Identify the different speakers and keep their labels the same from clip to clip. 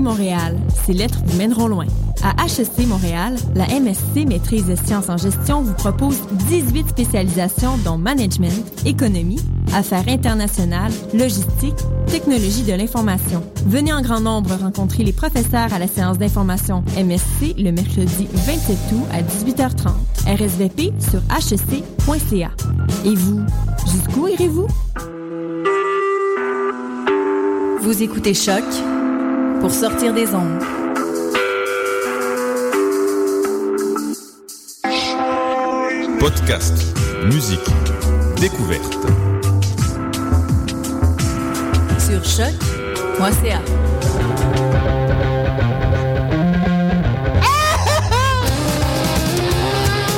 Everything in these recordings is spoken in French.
Speaker 1: Montréal, ces lettres vous mèneront loin. À HEC Montréal, la MSC Maîtrise des sciences en gestion vous propose 18 spécialisations dont management, économie, affaires internationales, logistique, technologie de l'information. Venez en grand nombre rencontrer les professeurs à la séance d'information MSC le mercredi 27 août à 18h30. RSVP sur hec.ca. Et vous, jusqu'où irez-vous?
Speaker 2: Vous écoutez Choc pour sortir des ondes.
Speaker 3: Podcast, musique, découverte.
Speaker 2: Sur choc.ca.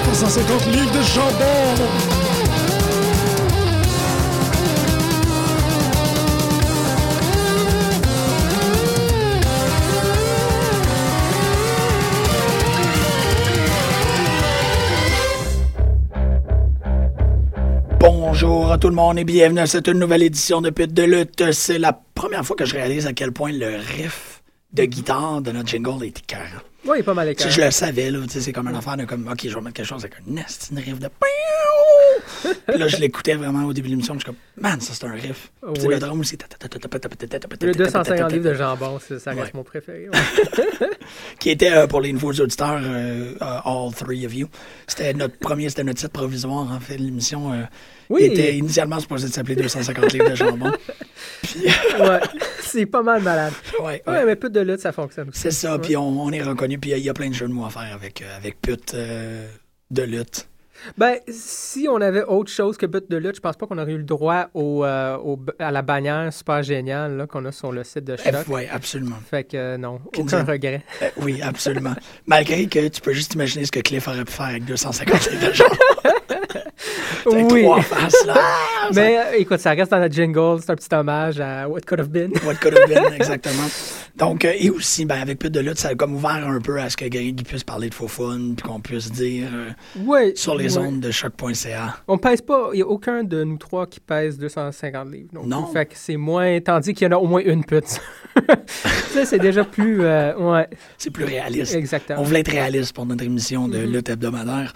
Speaker 4: Pour 150 livres de jambon! Bonjour à tout le monde et bienvenue à cette nouvelle édition de Pute de lutte. C'est la première fois que je réalise à quel point le riff de guitare de notre jingle est écœurant.
Speaker 5: Oui, pas mal
Speaker 4: sais,
Speaker 5: écœurant.
Speaker 4: je le savais, là. C'est comme un affaire de comme, OK, je vais mettre quelque chose avec un nest, une riff de. Puis là, je l'écoutais vraiment au début de l'émission. Je suis comme, man, ça, c'est un riff. Puis le drum aussi.
Speaker 5: Le 250 livres de jambon, ça ça reste mon préféré.
Speaker 4: Qui était, euh, pour les nouveaux auditeurs, euh, euh, All Three of You. C'était notre premier, c'était notre titre provisoire, en fait. L'émission euh,
Speaker 5: Oui.
Speaker 4: était initialement supposée de s'appeler 250 livres de jambon.
Speaker 5: Ouais, c'est pas mal malade.
Speaker 4: ouais,
Speaker 5: mais peu de lutte, ça fonctionne.
Speaker 4: C'est ça, puis on, on est reconnu, puis il y a- il y, a plein de jeux de mots à faire avec, euh, avec pute euh, de lutte.
Speaker 5: Ben, si on avait autre chose que but de lutte, je pense pas qu'on aurait eu le droit au, euh, au- à la bannière super géniale qu'on a sur le site de Choc.
Speaker 4: Oui, absolument.
Speaker 5: Fait que euh, non, aucun regret.
Speaker 4: Euh, oui, absolument. Malgré que tu peux juste imaginer ce que Cliff aurait pu faire avec 250 livres de jambon. Avec
Speaker 5: Oui.
Speaker 4: trois faces, là.
Speaker 5: Mais euh, écoute, ça reste dans notre jingle, c'est un petit hommage à What Could Have Been.
Speaker 4: What could have been, exactement. Donc, euh, et aussi, ben, avec Pute de lutte, ça a comme ouvert un peu à ce que Greg puisse parler de faux fun, puis qu'on puisse dire euh,
Speaker 5: Ouais.
Speaker 4: sur les
Speaker 5: ouais.
Speaker 4: ondes de choc.ca.
Speaker 5: On pèse pas, il n'y a aucun de nous trois qui pèse 250 livres. Donc,
Speaker 4: Non.
Speaker 5: Fait que c'est moins, tandis qu'il y en a au moins une pute. ça, c'est déjà plus. ouais,
Speaker 4: C'est plus réaliste.
Speaker 5: exactement.
Speaker 4: On voulait être réaliste pour notre émission de lutte hebdomadaire.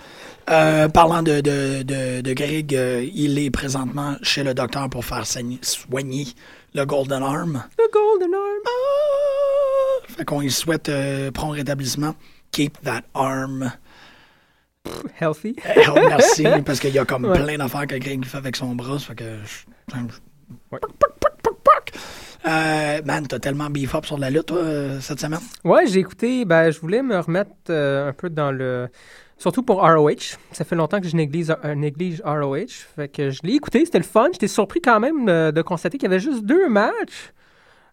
Speaker 4: Euh, parlant de, de, de, de Greg, euh, il est présentement chez le docteur pour faire soigner le Golden Arm.
Speaker 5: The Golden Arm.
Speaker 4: Ah! Fait qu'on lui souhaite euh, prompt rétablissement. Keep that arm.
Speaker 5: Healthy.
Speaker 4: Eh, oh, merci, parce qu'il y a comme
Speaker 5: Ouais.
Speaker 4: plein d'affaires que Greg fait avec son bras. Fait que je-
Speaker 5: Ouais.
Speaker 4: Euh, man, t'as tellement beef up sur la lutte, toi, euh, cette semaine?
Speaker 5: Ouais, j'ai écouté. Ben, je voulais me remettre euh, un peu dans le. Surtout pour ROH. Ça fait longtemps que je néglige, euh, néglige ROH. Fait que je l'ai écouté, c'était le fun. J'étais surpris quand même euh, de constater qu'il y avait juste deux matchs.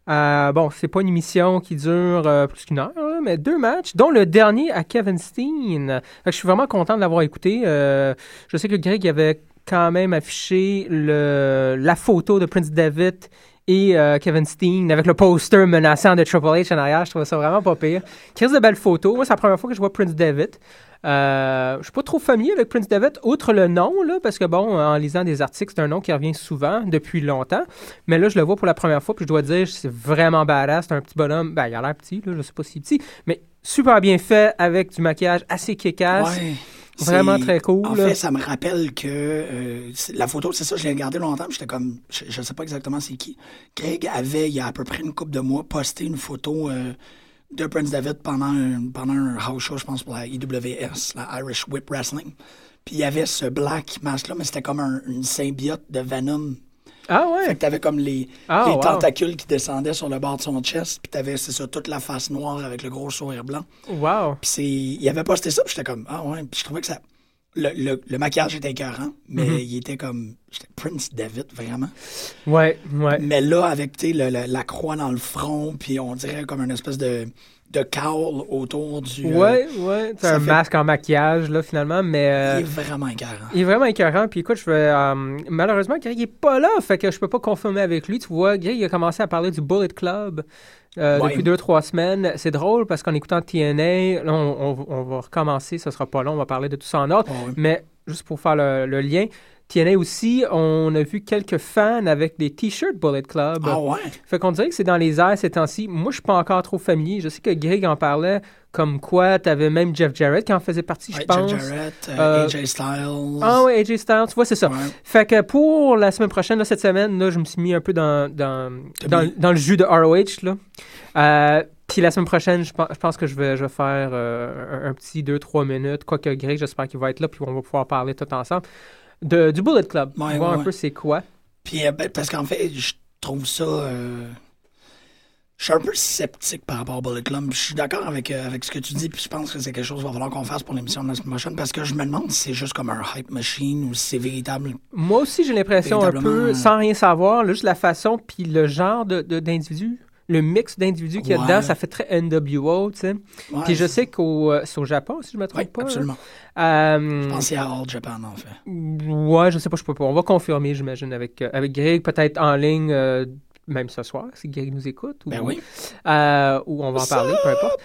Speaker 5: Euh, bon, c'est pas une émission qui dure euh, plus qu'une heure, mais deux matchs, dont le dernier à Kevin Steen. Je suis vraiment content de l'avoir écouté. Je sais que Greg avait quand même affiché le, la photo de Prince David et euh, Kevin Steen avec le poster menaçant de Triple H en arrière. Je trouvais ça vraiment pas pire. Crise de belles photos. Moi, c'est la première fois que je vois Prince David. Euh, je suis pas trop familier avec Prince David, outre le nom, là, parce que bon, en lisant des articles, c'est un nom qui revient souvent depuis longtemps. Mais là, je le vois pour la première fois, puis je dois dire, c'est vraiment badass. C'est un petit bonhomme. Ben, il a l'air petit, là, je sais pas si petit, mais super bien fait avec du maquillage assez kick-ass.
Speaker 4: Ouais.
Speaker 5: Vraiment très cool.
Speaker 4: En
Speaker 5: là.
Speaker 4: fait, ça me rappelle que euh, la photo, c'est ça, je l'ai regardé longtemps, j'étais comme, je, je sais pas exactement c'est qui. Greg avait, il y a à peu près une couple de mois, posté une photo euh, de Prince David pendant un, pendant un house show, je pense, pour la IWS, la Irish Whip Wrestling. Puis il y avait ce black mask-là, mais c'était comme un- une symbiote de Venom.
Speaker 5: Ah
Speaker 4: Fait
Speaker 5: ouais.
Speaker 4: que t'avais comme les,
Speaker 5: Ah,
Speaker 4: les
Speaker 5: wow.
Speaker 4: tentacules qui descendaient sur le bord de son chest, puis t'avais, c'est ça, toute la face noire avec le gros sourire blanc.
Speaker 5: Wow.
Speaker 4: Puis c'est, il avait posté ça, puis j'étais comme, ah ouais, puis je trouvais que ça. Le, le, le maquillage était écœurant, mais
Speaker 5: Mhm.
Speaker 4: il était comme. Prince David, vraiment.
Speaker 5: Ouais, ouais.
Speaker 4: Mais là, avec tu sais, la croix dans le front, puis on dirait comme une espèce de, de cowl autour du. euh,
Speaker 5: Ouais, ouais. C'est un
Speaker 4: fait-
Speaker 5: masque en maquillage, là, finalement, mais. euh,
Speaker 4: Il est vraiment écœurant.
Speaker 5: Il est vraiment écœurant. Puis écoute, je vais. euh, malheureusement, Greg n'est pas là. Fait que je peux pas confirmer avec lui. Tu vois, Greg il a commencé à parler du Bullet Club euh,
Speaker 4: Ouais.
Speaker 5: depuis deux, trois semaines. C'est drôle parce qu'en écoutant TNA, là, on, on- on va recommencer. Ce sera pas long. On va parler de tout ça en ordre.
Speaker 4: Ouais, ouais.
Speaker 5: Mais juste pour faire le, le lien, TNA aussi, on a vu quelques fans avec des t-shirts Bullet Club.
Speaker 4: Ah ouais?
Speaker 5: Fait qu'on dirait que c'est dans les airs ces temps-ci. Moi, je suis pas encore trop familier. Je sais que Greg en parlait comme quoi t'avais même Jeff Jarrett qui en faisait partie, je
Speaker 4: Ouais,
Speaker 5: pense.
Speaker 4: Jeff Jarrett, euh,
Speaker 5: Euh,
Speaker 4: AJ Styles.
Speaker 5: Ah oui, AJ Styles, tu vois, c'est ça.
Speaker 4: Ouais.
Speaker 5: Fait que pour la semaine prochaine, là, cette semaine, là, je me suis mis un peu dans, dans, dans, le jus de ROH. Là. Euh, puis la semaine prochaine, je pense, que je vais, je vais faire un, un petit 2-3 minutes. Quoique Greg, j'espère qu'il va être là, puis on va pouvoir parler tout ensemble. De, du Bullet Club.
Speaker 4: Ouais,
Speaker 5: voir
Speaker 4: ouais,
Speaker 5: un peu c'est quoi.
Speaker 4: Puis, euh, ben, parce qu'en fait, je trouve ça. euh, Je suis un peu sceptique par rapport au Bullet Club. Je suis d'accord avec, euh, avec ce que tu dis, puis je pense que c'est quelque chose qu'il va falloir qu'on fasse pour l'émission de la semaine prochaine, parce que je me demande si c'est juste comme un hype machine ou si c'est véritable.
Speaker 5: Moi aussi, j'ai l'impression un peu, sans rien savoir, là, juste la façon, puis le genre de, de- d'individu, le mix d'individus qu'il y a
Speaker 4: Ouais.
Speaker 5: dedans, ça fait très NWO, tu sais.
Speaker 4: Ouais,
Speaker 5: Puis je sais qu'au euh, c'est au Japon, si je me trompe
Speaker 4: Oui,
Speaker 5: pas.
Speaker 4: absolument.
Speaker 5: Euh,
Speaker 4: Je pensais à All Japan, en fait.
Speaker 5: Ouais, je sais pas, je peux pas. On va confirmer, j'imagine, avec, euh, avec Greg, peut-être en ligne, euh, même ce soir, si Greg nous écoute. Ou,
Speaker 4: Ben oui.
Speaker 5: euh, ou on va en parler, peu importe.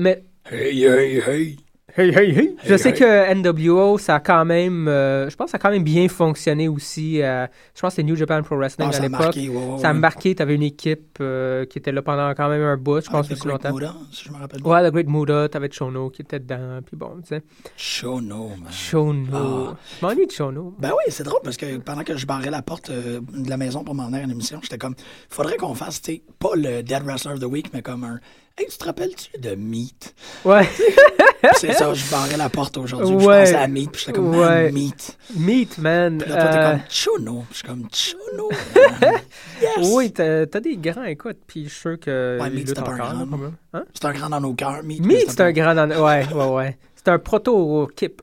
Speaker 5: Mais,
Speaker 4: Hey, hey, hey.
Speaker 5: Hey, hey, hey, je
Speaker 4: Hey,
Speaker 5: sais
Speaker 4: hey.
Speaker 5: que NWO, ça a quand même, euh, je pense que ça a quand même bien fonctionné aussi. euh, je pense que c'était New Japan Pro Wrestling
Speaker 4: Ah,
Speaker 5: à
Speaker 4: ça a
Speaker 5: l'époque.
Speaker 4: marqué, ouais, ouais,
Speaker 5: Ça a marqué, tu avais une équipe euh, qui était là pendant quand même un bout, je pense,
Speaker 4: Avec
Speaker 5: aussi longtemps.
Speaker 4: Muda, si je me rappelle.
Speaker 5: Ouais, The Great Muda, t'avais Chono qui était dedans, puis bon, tu sais.
Speaker 4: Shono, man.
Speaker 5: Chono.
Speaker 4: Ah.
Speaker 5: Je m'ennuie de Chono.
Speaker 4: Ben oui, c'est drôle parce que pendant que je barrais la porte de la maison pour m'en aller à l'émission, j'étais comme, faudrait qu'on fasse, tu sais, pas le Dead Wrestler of the Week, mais comme un, hey, tu te rappelles-tu de Meat?
Speaker 5: Ouais.
Speaker 4: C'est ça, je barrais la porte aujourd'hui,
Speaker 5: Ouais.
Speaker 4: je pensais à Meat, puis j'étais comme,
Speaker 5: Ouais.
Speaker 4: ah, Meat.
Speaker 5: Meat, man.
Speaker 4: Puis là, toi, t'es
Speaker 5: euh,
Speaker 4: comme, Chono. Je suis comme, Chono. yes!
Speaker 5: Oui, t'as des grands, écoute, puis je suis sûr que.
Speaker 4: Ouais, Meat, pas un grand.
Speaker 5: Hein?
Speaker 4: C'est un grand dans nos cœurs, Meat.
Speaker 5: Meat, c'est un grand. dans- Ouais, ouais, ouais. C'est un proto-kip.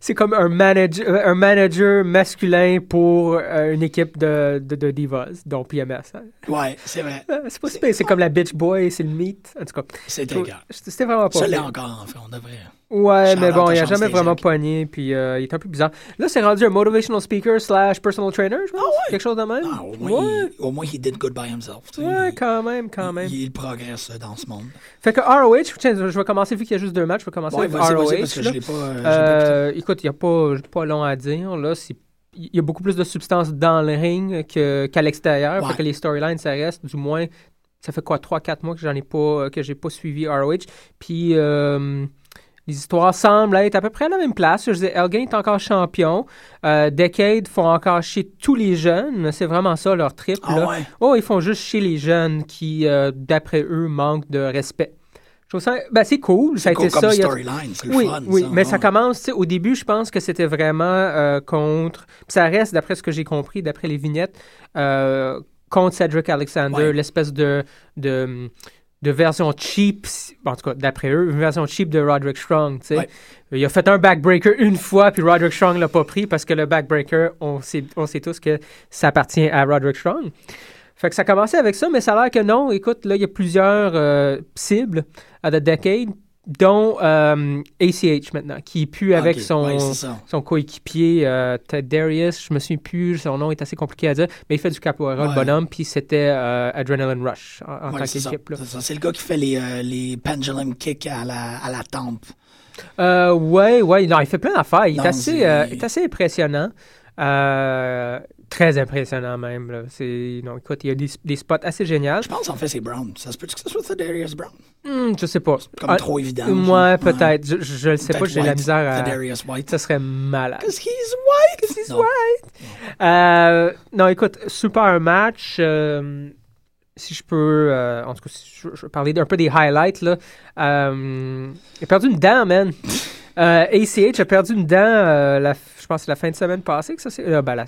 Speaker 5: C'est comme un manager, un manager masculin pour euh, une équipe de, de, de divas, dont PMS. hein.
Speaker 4: Ouais, c'est vrai.
Speaker 5: Euh, C'est pas si pire, c'est comme la bitch boy, c'est le meat. En tout cas,
Speaker 4: C'était
Speaker 5: vraiment pas.
Speaker 4: Ça l'est encore, en fait, on devrait.
Speaker 5: Ouais,
Speaker 4: Shout
Speaker 5: mais bon, il a jamais vraiment poigné, puis euh, il est un peu bizarre. Là, c'est rendu un motivational speaker slash personal trainer, je pense. Quelque chose de même?
Speaker 4: Ah, au moins,
Speaker 5: ouais,
Speaker 4: il, au moins, he did good by himself. tu sais.
Speaker 5: ouais, quand même, quand même.
Speaker 4: Il, il progresse dans ce monde.
Speaker 5: Fait que ROH, tiens, je vais commencer, vu qu'il y a juste deux matchs, je vais commencer
Speaker 4: Ouais,
Speaker 5: avec ROH.
Speaker 4: parce que je
Speaker 5: là.
Speaker 4: l'ai pas, euh, je l'ai pas écouté.
Speaker 5: Euh, écoute, il n'y a pas, pas long à dire. Là, c'est- il y a beaucoup plus de substance dans le ring que- qu'à l'extérieur. Fait que les storylines, ça reste, du moins, ça fait quoi, 3-4 mois que j'en ai pas, que j'ai pas suivi ROH. Puis les histoires semblent être à peu près à la même place. Je disais, Elgin est encore champion. Euh, Decade font encore chier tous les jeunes. C'est vraiment ça leur trip.
Speaker 4: Ah
Speaker 5: là.
Speaker 4: ouais?
Speaker 5: Oh, ils font juste chier les jeunes qui, euh, d'après eux, manquent de respect. Je trouve ça, ben, c'est cool. Ça a
Speaker 4: Cool
Speaker 5: été
Speaker 4: comme
Speaker 5: ça.
Speaker 4: storyline, c'est
Speaker 5: oui,
Speaker 4: fun.
Speaker 5: oui,
Speaker 4: ça,
Speaker 5: mais
Speaker 4: ouais.
Speaker 5: ça commence, au début, je pense que c'était vraiment euh, contre, puis ça reste, d'après ce que j'ai compris, d'après les vignettes, contre Cedric Alexander,
Speaker 4: Ouais.
Speaker 5: l'espèce de, de, de version cheap, en tout cas, d'après eux, une version cheap de Roderick Strong.
Speaker 4: Ouais.
Speaker 5: Il a fait un backbreaker une fois, puis Roderick Strong l'a pas pris parce que le backbreaker, on sait, on sait tous que ça appartient à Roderick Strong. Fait que ça a commencé avec ça, mais ça a l'air que non. Écoute, là, il y a plusieurs euh, cibles à The Decade, dont euh, ACH maintenant, qui plus avec son,
Speaker 4: ouais,
Speaker 5: son coéquipier euh, Ted Darius. Je me souviens plus, son nom est assez compliqué à dire, mais il fait du capoeira, le bonhomme, puis c'était euh, Adrenaline Rush en, en
Speaker 4: Ouais,
Speaker 5: tant qu'équipe.
Speaker 4: c'est le gars qui fait les, euh, les pendulum kicks à la, à la tempe.
Speaker 5: Euh, ouais, ouais, non, il fait plein d'affaires. Il, est assez, euh, il est assez impressionnant. Euh, très impressionnant même. Là. C'est, non, écoute, il y a des, des spots assez géniaux.
Speaker 4: Je pense en fait c'est Brown. Ça se peut que ce soit Thaddeus Brown?
Speaker 5: Hmm, je sais pas.
Speaker 4: Comme
Speaker 5: Ah,
Speaker 4: trop évident.
Speaker 5: Moi,
Speaker 4: genre.
Speaker 5: peut-être. Je, je, je le sais pas, j'ai la
Speaker 4: White,
Speaker 5: misère à.
Speaker 4: Thaddeus White.
Speaker 5: Ça serait malade.
Speaker 4: Because he's white!
Speaker 5: Because he's
Speaker 4: Non.
Speaker 5: white. Euh, non, écoute, super match. euh, si je peux, euh, en tout cas, si je, je veux parler d'un peu des highlights, là. Il a perdu une dent, man. ACH a perdu une dent, la, je pense que c'est la fin de semaine passée que ça c'est. ben, la-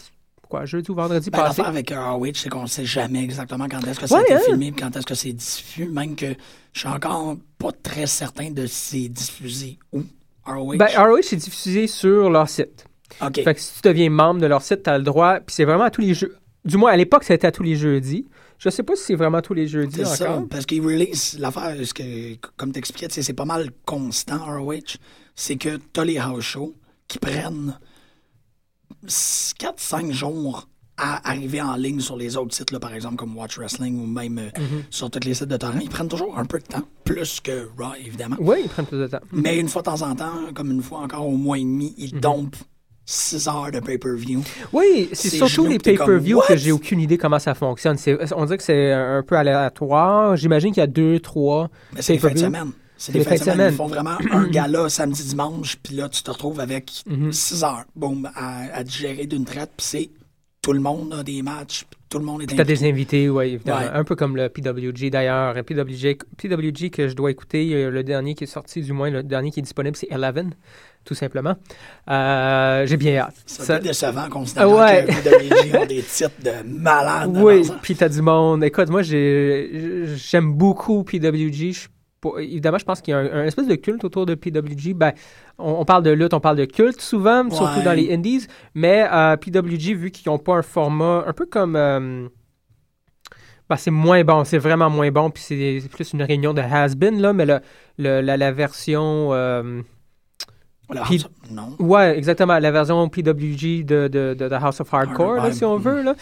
Speaker 5: quoi, jeudi ou vendredi
Speaker 4: Ben,
Speaker 5: passé.
Speaker 4: L'affaire avec ROH, c'est qu'on ne sait jamais exactement quand est-ce que ça
Speaker 5: Ouais,
Speaker 4: a été
Speaker 5: hein?
Speaker 4: filmé quand est-ce que c'est diffusé. Même que je suis encore pas très certain de si c'est diffusé où. ROH.
Speaker 5: Ben, ROH est diffusé sur leur site.
Speaker 4: OK.
Speaker 5: Fait que si tu deviens membre de leur site, tu as le droit. Puis c'est vraiment à tous les jeux. Du moins, à l'époque, c'était à tous les jeudis. Je sais pas si c'est vraiment tous les jeudis
Speaker 4: C'est
Speaker 5: encore.
Speaker 4: ça, parce qu'ils release l'affaire, que, comme t'expliquais, c'est pas mal constant, ROH. C'est que t'as les house shows qui prennent 4-5 jours à arriver en ligne sur les autres sites, là, par exemple, comme Watch Wrestling ou même euh,
Speaker 5: Mm-hmm.
Speaker 4: sur tous les sites de torrent. Ils prennent toujours un peu de temps, plus que Raw, évidemment.
Speaker 5: Oui, ils prennent plus de temps.
Speaker 4: Mais une fois de temps en temps, comme une fois encore au mois et demi, ils
Speaker 5: Mhm.
Speaker 4: dompent 6 heures de pay-per-view.
Speaker 5: Oui, c'est surtout les pay-per-view que j'ai aucune idée comment ça fonctionne. On dirait que c'est un peu aléatoire. J'imagine qu'il y a deux, trois
Speaker 4: Mais c'est les fins de semaine. C'est les fins de semaine. Ils font vraiment un gala samedi, dimanche, puis là, tu te retrouves avec
Speaker 5: Mhm.
Speaker 4: 6 heures, boum, à, à digérer d'une traite, puis c'est tout le monde a des matchs, puis tout le monde est
Speaker 5: T'as
Speaker 4: impliqué.
Speaker 5: des invités, oui, évidemment.
Speaker 4: Ouais.
Speaker 5: Un peu comme le PWG d'ailleurs. Le PWG, PWG que je dois écouter, euh, le dernier qui est sorti, du moins le dernier qui est disponible, c'est Eleven, tout simplement. Euh, J'ai bien hâte.
Speaker 4: C'est
Speaker 5: Ça-
Speaker 4: un peu décevant considérant
Speaker 5: Ah ouais.
Speaker 4: que PWG ont des titres de malades.
Speaker 5: Oui, puis t'as du monde. Écoute, moi, j'ai- j'aime beaucoup PWG. Je suis pas- évidemment, je pense qu'il y a un, un espèce de culte autour de PWG. Ben, on, on parle de lutte, on parle de culte souvent, surtout dans les indies. Mais euh, PWG, vu qu'ils n'ont pas un format un peu comme. euh, ben, c'est moins bon, c'est vraiment moins bon. Puis c'est c'est plus une réunion de has-been, là. Mais le, le- la, la version. euh,
Speaker 4: Ça- non.
Speaker 5: Ouais, exactement. La version PWG de, de, de, de House of Hardcore, là, si on veut. Là.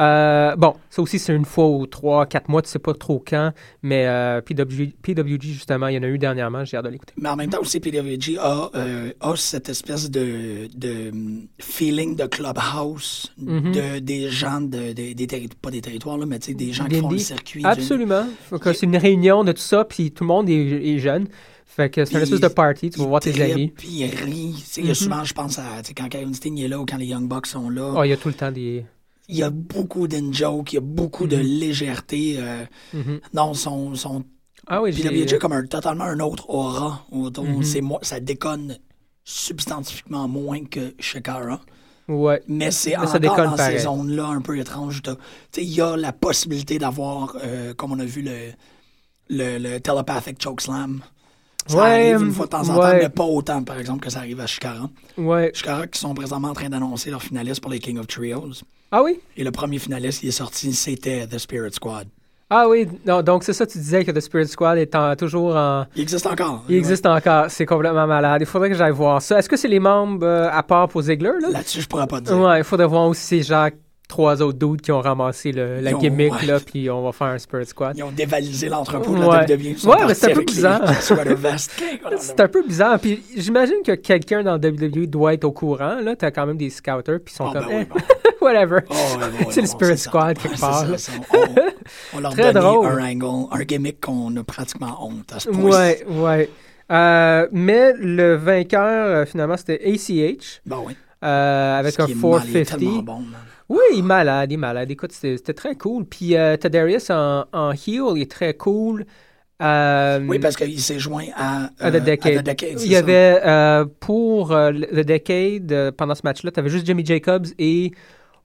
Speaker 5: Euh, bon, ça aussi, c'est une fois ou trois, quatre mois, tu sais pas trop quand. Mais euh, PWG, PWG, justement, il y en a eu dernièrement. J'ai hâte de l'écouter.
Speaker 4: Mais en même temps aussi, PWG a, euh, a cette espèce de, de feeling de clubhouse
Speaker 5: Mhm.
Speaker 4: de, des gens, de, de- des pas des territoires, là, mais tu sais, des gens qui font le circuit.
Speaker 5: Absolument. C'est une réunion de tout ça, puis tout le monde est, est jeune. Fait que c'est un
Speaker 4: Puis
Speaker 5: espèce de party. Tu vas voir tes amis.
Speaker 4: Puis Il y a
Speaker 5: Mhm.
Speaker 4: souvent, je pense, à quand Kevin Steen est là ou quand les Young Bucks sont là.
Speaker 5: Oh, il y a tout le temps des.
Speaker 4: Il y a beaucoup d'in-joke, il y a beaucoup de
Speaker 5: Mhm.
Speaker 4: légèreté. euh,
Speaker 5: Mhm.
Speaker 4: non, son, son
Speaker 5: Ah oui, j'ai.
Speaker 4: PWG a comme un, totalement un autre aura autour.
Speaker 5: Mhm.
Speaker 4: C'est mo- ça déconne substantifiquement moins que Shikara.
Speaker 5: Ouais.
Speaker 4: Mais c'est encore dans
Speaker 5: pareil.
Speaker 4: ces zones-là un peu étranges. t'as- tu sais, Il y a la possibilité d'avoir, euh, comme on a vu, le, le, le telepathic chokeslam. Ça
Speaker 5: Ouais,
Speaker 4: arrive une fois de temps en temps,
Speaker 5: ouais.
Speaker 4: mais pas autant, par exemple, que ça arrive à Shikara.
Speaker 5: Ouais.
Speaker 4: Shikara qui sont présentement en train d'annoncer leurs finalistes pour les King of Trios.
Speaker 5: Ah oui?
Speaker 4: Et le premier finaliste qui est sorti, c'était The Spirit Squad.
Speaker 5: Ah oui. Non, donc c'est ça, tu disais que The Spirit Squad est en- toujours en.
Speaker 4: Il existe encore.
Speaker 5: Il existe encore, c'est complètement malade. Il faudrait que j'aille voir ça. Est-ce que c'est les membres euh, à part pour Ziggler, là?
Speaker 4: Là-dessus, je pourrais pas te dire.
Speaker 5: Ouais, il faudrait voir aussi gens, trois autres dudes qui ont ramassé le- la
Speaker 4: ont-
Speaker 5: gimmick,
Speaker 4: ouais.
Speaker 5: là, puis on va faire un Spirit Squad.
Speaker 4: Ils ont dévalisé l'entrepôt de
Speaker 5: Ouais.
Speaker 4: la WWE.
Speaker 5: Ouais, mais c'est un peu bizarre. C'est un peu bizarre. Puis j'imagine que quelqu'un dans WWE doit être au courant. Là, t'as quand même des scouters, puis ils sont comme,
Speaker 4: ben oui, bon.
Speaker 5: whatever.
Speaker 4: Oh, ouais,
Speaker 5: C'est le Spirit
Speaker 4: ça.
Speaker 5: Squad quelque part,
Speaker 4: ça, ça. On, on leur
Speaker 5: Très drôle.
Speaker 4: un angle, un gimmick qu'on a pratiquement honte à ce point.
Speaker 5: Ouais, ouais. Euh, mais le vainqueur, euh, finalement, c'était ACH.
Speaker 4: Bon, oui.
Speaker 5: euh, avec un
Speaker 4: qui est mal, il est
Speaker 5: 450.
Speaker 4: tellement bon, man.
Speaker 5: Oui, il est malade, il est malade. Écoute, c'était très cool. Puis euh, Tadarius en, en heel, il est très cool. Euh,
Speaker 4: Oui, parce qu'il s'est joint à,
Speaker 5: à The
Speaker 4: euh,
Speaker 5: Decade.
Speaker 4: à The Decade,
Speaker 5: il y
Speaker 4: ça.
Speaker 5: avait pour The Decade, pendant ce match-là, tu avais juste Jimmy Jacobs et.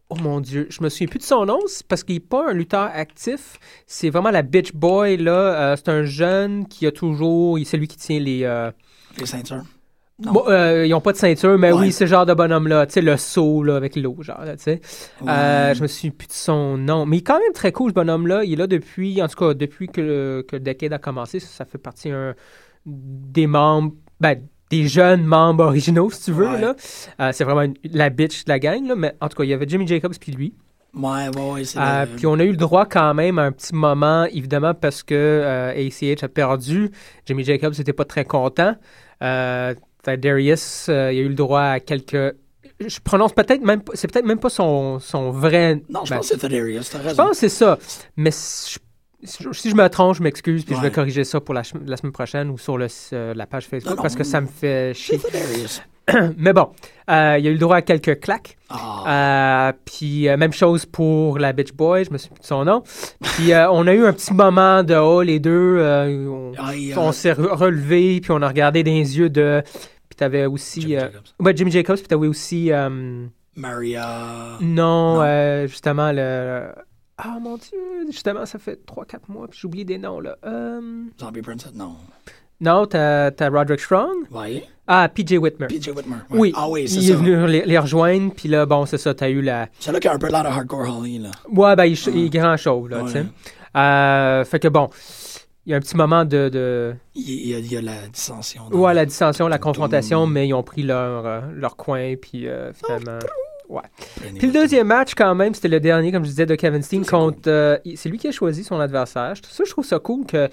Speaker 5: Oh mon Dieu, je me souviens plus de son nom, parce qu'il n'est pas un lutteur actif. C'est vraiment la bitch boy, là. Euh, c'est un jeune qui a toujours. C'est lui qui tient les. euh,
Speaker 4: Les ceintures.
Speaker 5: Bon, euh, ils n'ont pas de ceinture, mais
Speaker 4: Ouais.
Speaker 5: oui, le genre de bonhomme-là. Tu sais, le saut, là, avec l'eau, genre, tu sais. Euh, je me souviens plus de son nom. Mais il est quand même très cool, ce bonhomme-là. Il est là depuis, en tout cas, depuis que, le- que le Decade a commencé. Ça, ça fait partie un, des membres, ben, des jeunes membres originaux, si tu veux,
Speaker 4: Ouais.
Speaker 5: là. Euh, c'est vraiment une- la bitch de la gang, là. Mais en tout cas, il y avait Jimmy Jacobs puis lui.
Speaker 4: Ouais, ouais, ouais, c'est
Speaker 5: Euh,
Speaker 4: le-
Speaker 5: Puis on a eu le droit quand même à un petit moment, évidemment, parce que euh, ACH a perdu. Jimmy Jacobs n'était pas très content. Euh, Darius, euh, il a eu le droit à quelques. Je prononce peut-être même. C'est peut-être même pas son, son vrai.
Speaker 4: Non, je
Speaker 5: ben,
Speaker 4: pense que c'est Thaddeus, t'as
Speaker 5: je
Speaker 4: raison.
Speaker 5: pense que c'est ça. Mais si je, si je me trompe, je m'excuse, puis je vais corriger ça pour la, semaine prochaine ou sur le, euh, la page Facebook
Speaker 4: Non,
Speaker 5: parce que ça me fait chier. Mais bon, euh, il a eu le droit à quelques claques.
Speaker 4: Ah,
Speaker 5: Euh, puis même chose pour la Bitch Boy, je me souviens plus de son nom. Puis on a eu un petit moment de oh les deux, on,
Speaker 4: y
Speaker 5: s'est re- relevé puis on a regardé dans les yeux de. Puis t'avais aussi
Speaker 4: Jimmy Jacobs.
Speaker 5: ouais, Jimmy Jacobs puis t'avais aussi
Speaker 4: Maria.
Speaker 5: non,
Speaker 4: Non.
Speaker 5: justement le ah mon dieu justement ça fait 3-4 mois puis j'ai oublié des noms là. Euh,
Speaker 4: Zombie Princess, non.
Speaker 5: non t'as t'as Roderick Strong?
Speaker 4: Ouais.
Speaker 5: ah PJ Whitmer.
Speaker 4: PJ Whitmer. ouais.
Speaker 5: Oui,
Speaker 4: Ah oui, c'est
Speaker 5: il est
Speaker 4: ça.
Speaker 5: venu les, les rejoindre puis là bon c'est ça t'as eu la
Speaker 4: C'est là qu'il y a un peu l'air de Hardcore Holly, là.
Speaker 5: Ouais, ben, il, est grand chauve, là,
Speaker 4: Ouais.
Speaker 5: tu sais. Euh, fait que bon, il y a un petit moment de. de
Speaker 4: Il y a, il y a la dissension.
Speaker 5: ouais, la dissension, la confrontation, mais ils ont pris leur, euh, leur coin, puis euh, finalement. Ouais. Puis le deuxième match, quand même, c'était le dernier, comme je disais, de Kevin Steen contre. euh, c'est lui qui a choisi son adversaire. Je- Ça, je trouve ça cool que.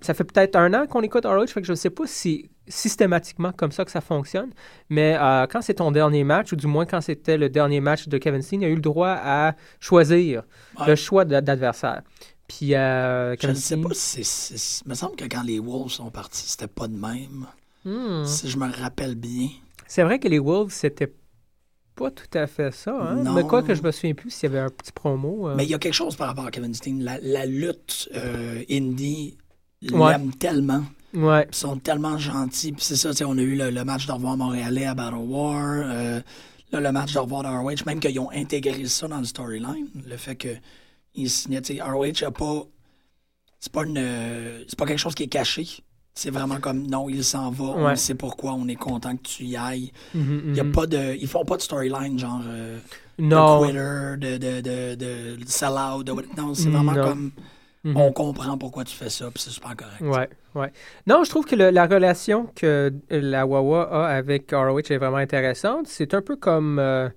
Speaker 5: Ça fait peut-être un an qu'on écoute ROH, fait que je ne sais pas si systématiquement comme ça que ça fonctionne, mais euh, quand c'est ton dernier match, ou du moins quand c'était le dernier match de Kevin Steen, il a eu le droit à choisir
Speaker 4: Ouais.
Speaker 5: le choix d'adversaire. Puis euh,
Speaker 4: Je ne sais pas si c'est. Il me semble que quand les Wolves sont partis, c'était pas de même.
Speaker 5: Hmm.
Speaker 4: Si je me rappelle bien.
Speaker 5: C'est vrai que les Wolves, c'était pas tout à fait ça. Hein?
Speaker 4: Non.
Speaker 5: Mais quoi que je me souviens plus s'il y avait un petit promo. euh.
Speaker 4: Mais il y a quelque chose par rapport à Kevin Steen. La, la lutte euh, indie
Speaker 5: Ouais.
Speaker 4: l'aime tellement.
Speaker 5: Ouais.
Speaker 4: Ils sont tellement gentils. Puis c'est ça, on a eu le, le match de revoir montréalais à Battle War. euh, là, le match de revoir de ROH. Même qu'ils ont intégré ça dans le storyline. Le fait que ils signaient, ROH a pas. C'est pas une. C'est pas quelque chose qui est caché. C'est vraiment comme non, il s'en va,
Speaker 5: Ouais.
Speaker 4: on sait pourquoi, on est content que tu y ailles.
Speaker 5: Mhm,
Speaker 4: Il y a pas de. Ils font pas de storyline genre euh,
Speaker 5: Non.
Speaker 4: de quitter, de, de, de, de, de sell out. de- non, c'est vraiment
Speaker 5: Non.
Speaker 4: comme
Speaker 5: Mhm.
Speaker 4: on comprend pourquoi tu fais ça, puis c'est super correct.
Speaker 5: Ouais, ouais. Non, je trouve que le- la relation que la Wawa a avec ROH est vraiment intéressante. C'est un peu comme, euh,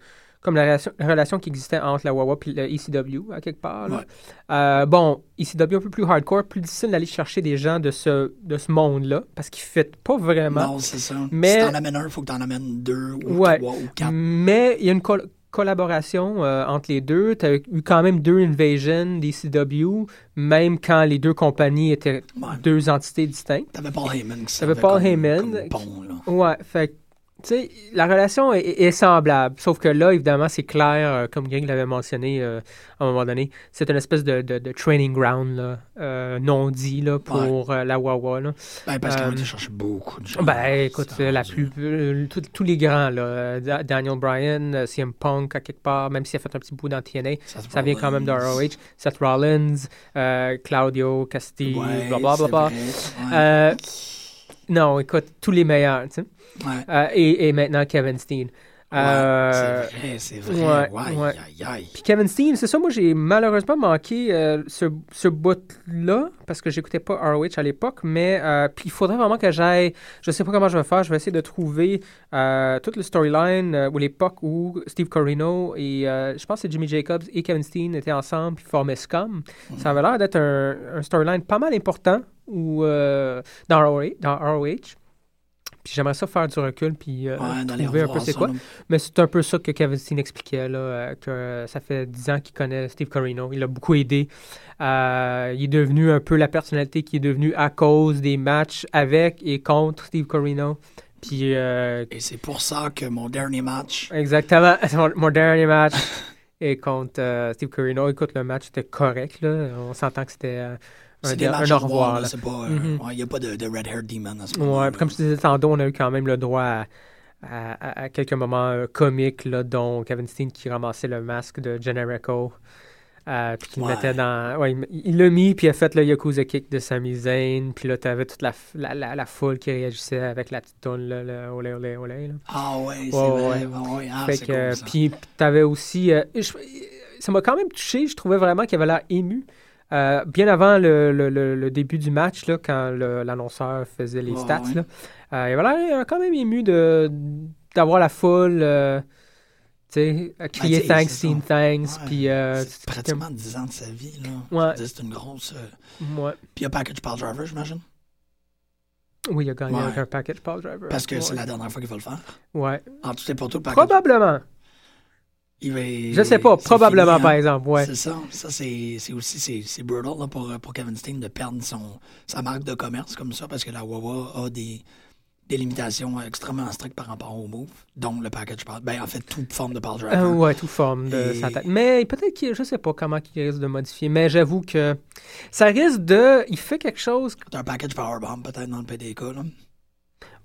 Speaker 5: comme la relation, la relation qui existait entre la Wawa et le ECW, à quelque part. là.
Speaker 4: Ouais.
Speaker 5: Euh, bon, ECW un peu plus hardcore, plus difficile d'aller chercher des gens de ce, de ce monde-là, parce qu'ils ne pas vraiment.
Speaker 4: Non, c'est ça.
Speaker 5: Mais-
Speaker 4: Si t'en amènes un, il faut que t'en amènes deux ou
Speaker 5: Ouais.
Speaker 4: trois ou quatre.
Speaker 5: Mais il y a une col- collaboration euh, entre les deux. Tu as eu quand même deux Invasion d'ECW, même quand les deux compagnies étaient
Speaker 4: Ouais.
Speaker 5: deux entités distinctes.
Speaker 4: T'avais Paul Heyman qui
Speaker 5: T'avais Paul Heyman.
Speaker 4: pont, là.
Speaker 5: Ouais, fait tu sais, la relation est, est semblable. Sauf que là, évidemment, c'est clair, euh, comme Greg l'avait mentionné euh, à un moment donné, c'est une espèce de, de- de training ground, là, euh, non dit, là, pour la Wawa, là.
Speaker 4: Ben, parce
Speaker 5: Euh,
Speaker 4: été chercher beaucoup de gens.
Speaker 5: Ben, écoute, la plus, tout- tous les grands, là, Da- Daniel Bryan, CM Punk, à quelque part, même s'il a fait un petit bout dans TNA,
Speaker 4: Seth
Speaker 5: ça vient quand même de. ROH. Seth Rollins, Claudio Castillo,
Speaker 4: Ouais,
Speaker 5: blablabla.
Speaker 4: c'est vrai, ouais.
Speaker 5: Non, écoute, tous les meilleurs, tu sais.
Speaker 4: Ouais.
Speaker 5: Euh, et, et maintenant Kevin Steen.
Speaker 4: Ouais,
Speaker 5: Euh,
Speaker 4: c'est vrai, c'est vrai.
Speaker 5: ouais,
Speaker 4: Ouais,
Speaker 5: ouais.
Speaker 4: aïe, aïe.
Speaker 5: Puis Kevin Steen, c'est ça, moi j'ai malheureusement manqué euh, ce, ce bout-là parce que j'écoutais pas ROH à l'époque, mais euh, puis il faudrait vraiment que j'aille, je sais pas comment je vais faire, je vais essayer de trouver toute le storyline ou l'époque où Steve Corino et je pense que c'est Jimmy Jacobs et Kevin Steen étaient ensemble puis formaient Scum. Ça avait l'air d'être un, un storyline pas mal important ou dans ROH. Dans ROH. Puis j'aimerais ça faire du recul puis euh,
Speaker 4: Ouais,
Speaker 5: trouver un peu c'est quoi.
Speaker 4: là.
Speaker 5: Mais c'est un peu ça que Kevin Steen expliquait, là, euh, que euh, ça fait 10 ans qu'il connaît Steve Corino. Il l'a beaucoup aidé. Euh, il est devenu un peu la personnalité qui est devenue à cause des matchs avec et contre Steve Corino. Puis,
Speaker 4: Et c'est pour ça que mon dernier match,
Speaker 5: exactement, mon, mon dernier match est contre Steve Corino. Écoute, le match était correct. Là. On s'entend que c'était
Speaker 4: c'est des
Speaker 5: un
Speaker 4: matchs
Speaker 5: au
Speaker 4: revoir. pas.
Speaker 5: Mhm.
Speaker 4: Il n'y a pas de, de Red Hair Demon à ce
Speaker 5: Ouais,
Speaker 4: moment
Speaker 5: puis comme je disais tantôt, on a eu quand même le droit à, à- quelques moments euh, comiques, là, dont Kevin Steen qui ramassait le masque de Generico. Euh, puis qui le
Speaker 4: Ouais.
Speaker 5: mettait dans. Ouais, il- l'a mis, puis il a fait le Yakuza Kick de Sami Zayn. Puis là, t'avais toute la, f- la, la, la foule qui réagissait avec la petite toune, là, le olé, olé, olé. Là.
Speaker 4: Ah ouais, c'est
Speaker 5: Ouais,
Speaker 4: vrai.
Speaker 5: ouais.
Speaker 4: ouais, ouais. Ah,
Speaker 5: Fait que,
Speaker 4: cool,
Speaker 5: euh, puis t'avais aussi. euh, je- ça m'a quand même touché. Je trouvais vraiment qu'il avait l'air ému. Euh, bien avant le, le- le- le début du match, là, quand l'annonceur faisait les stats,
Speaker 4: ouais.
Speaker 5: là, euh, il avait l'air quand même ému de, d'avoir la foule. euh, tu sais, à crier
Speaker 4: Ben, sais,
Speaker 5: thanks,
Speaker 4: ça.
Speaker 5: thanks. Puis, euh,
Speaker 4: c'est pratiquement 10 ans de sa vie. Là.
Speaker 5: Ouais.
Speaker 4: C'est une grosse. euh,
Speaker 5: ouais.
Speaker 4: Puis il y a Package Pal Driver, j'imagine?
Speaker 5: Oui, il a gagné avec un package Paul Driver.
Speaker 4: Parce que c'est la dernière fois qu'il va le faire.
Speaker 5: Ouais.
Speaker 4: En tout et pour tout, le package.
Speaker 5: Probablement.
Speaker 4: Il va,
Speaker 5: Je sais pas. Probablement,
Speaker 4: fini,
Speaker 5: par
Speaker 4: hein.
Speaker 5: exemple. Ouais.
Speaker 4: C'est ça. Ça, c'est c'est aussi c'est c'est brutal là, pour, pour Kevin Steen de perdre son, sa marque de commerce comme ça parce que la Wawa a des, des limitations extrêmement strictes par rapport au move, dont le package pal. Ben, en fait, toute forme de pal driver.
Speaker 5: Euh, ouais, tout forme de
Speaker 4: Et-
Speaker 5: sa tête. Mais peut-être qu'il, je sais pas comment il risque de modifier, mais j'avoue que ça risque de, il fait quelque chose.
Speaker 4: C'est un package powerbomb peut-être dans le PDK. Là.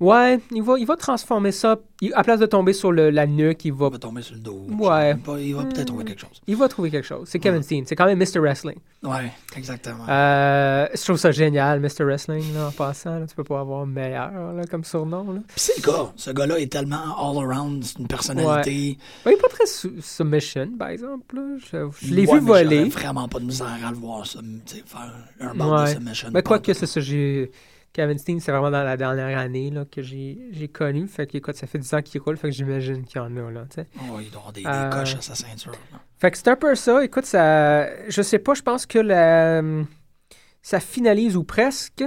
Speaker 5: Ouais, il va, il va transformer ça. Il- à place de tomber sur le- la nuque, il va,
Speaker 4: Il va tomber sur le dos.
Speaker 5: Ouais.
Speaker 4: Pas, Il va peut-être trouver quelque chose.
Speaker 5: il va trouver quelque chose. C'est Kevin
Speaker 4: Ouais.
Speaker 5: Steen. C'est quand même Mr. Wrestling.
Speaker 4: Ouais, exactement.
Speaker 5: Euh, je trouve ça génial, Mr. Wrestling, là, en passant. là. tu peux pas avoir meilleur là, comme surnom. Là.
Speaker 4: Puis c'est le gars. Ce gars-là est tellement all-around. C'est une personnalité.
Speaker 5: Ouais, il est pas très su- submission, par exemple. là. Je, je l'ai
Speaker 4: Ouais,
Speaker 5: vu voler.
Speaker 4: vraiment pas de misère à le voir ça, faire un bord de submission.
Speaker 5: Mais quoi que c'est ça, j'ai. Kevin Steen, c'est vraiment dans la dernière année là, que j'ai connu. Fait que, écoute, ça fait 10 ans qu'il roule, fait que j'imagine qu'il y en a, là.
Speaker 4: Oh, il doit avoir des, des
Speaker 5: Euh,
Speaker 4: coches à sa ceinture. là.
Speaker 5: Fait que c'est un peu ça. Écoute, ça. Je sais pas, je pense que la... ça finalise ou presque.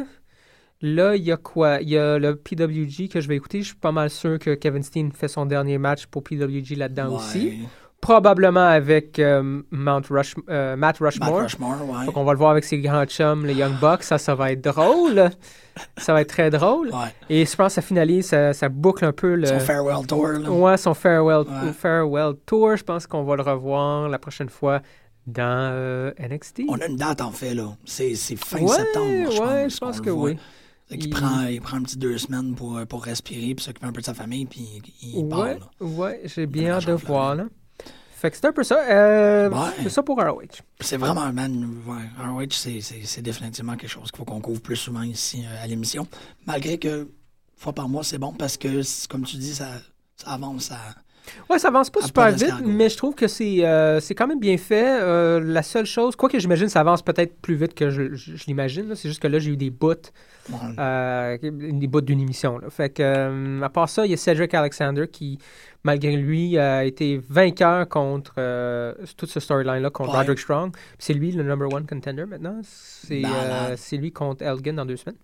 Speaker 5: Là, il y a quoi? Il y a le PWG que je vais écouter. Je suis pas mal sûr que Kevin Steen fait son dernier match pour PWG là-dedans
Speaker 4: Ouais.
Speaker 5: aussi. Probablement avec euh, Mount Rush... euh, Matt
Speaker 4: Matt
Speaker 5: Rushmore.
Speaker 4: Rushmore, ouais.
Speaker 5: Fait qu'on va le voir avec ses grands chums, les Young Bucks. Ça, ça va être drôle. ça va être très drôle.
Speaker 4: Ouais.
Speaker 5: Et je pense que ça finalise, ça, ça boucle un peu le.
Speaker 4: Son farewell tour. Là.
Speaker 5: Ouais, son farewell,
Speaker 4: Ouais.
Speaker 5: farewell tour. Je pense qu'on va le revoir la prochaine fois dans euh, NXT.
Speaker 4: On a une date en fait, là. C'est fin septembre, je pense.
Speaker 5: je pense que oui. Il-
Speaker 4: prend, il prend un petit deux semaines pour, pour respirer, puis s'occuper un peu de sa famille, puis il, part.
Speaker 5: Ouais,
Speaker 4: là.
Speaker 5: ouais, j'ai bien hâte de voir. Là. Fait que c'est un peu ça. Euh,
Speaker 4: Ouais.
Speaker 5: C'est ça pour ROH.
Speaker 4: C'est vraiment, man, ouais, ROH, c'est- définitivement quelque chose qu'il faut qu'on couvre plus souvent ici euh, à l'émission. Malgré que, fois par mois, c'est bon parce que, comme tu dis, ça, ça avance à.
Speaker 5: Ouais, ça avance pas super
Speaker 4: pas
Speaker 5: vite, mais je trouve que c'est euh, c'est quand même bien fait. Euh, la seule chose, quoi que j'imagine, ça avance peut-être plus vite que je, je- je l'imagine. C'est juste que là, j'ai eu des bouts, euh, des bouts d'une émission. là. Fait que, euh, à part ça, il y a Cedric Alexander qui, malgré lui, a été vainqueur contre toute ce storyline-là contre
Speaker 4: Ouais.
Speaker 5: Roderick Strong. C'est lui le number one contender maintenant. C'est lui contre Elgin dans deux semaines.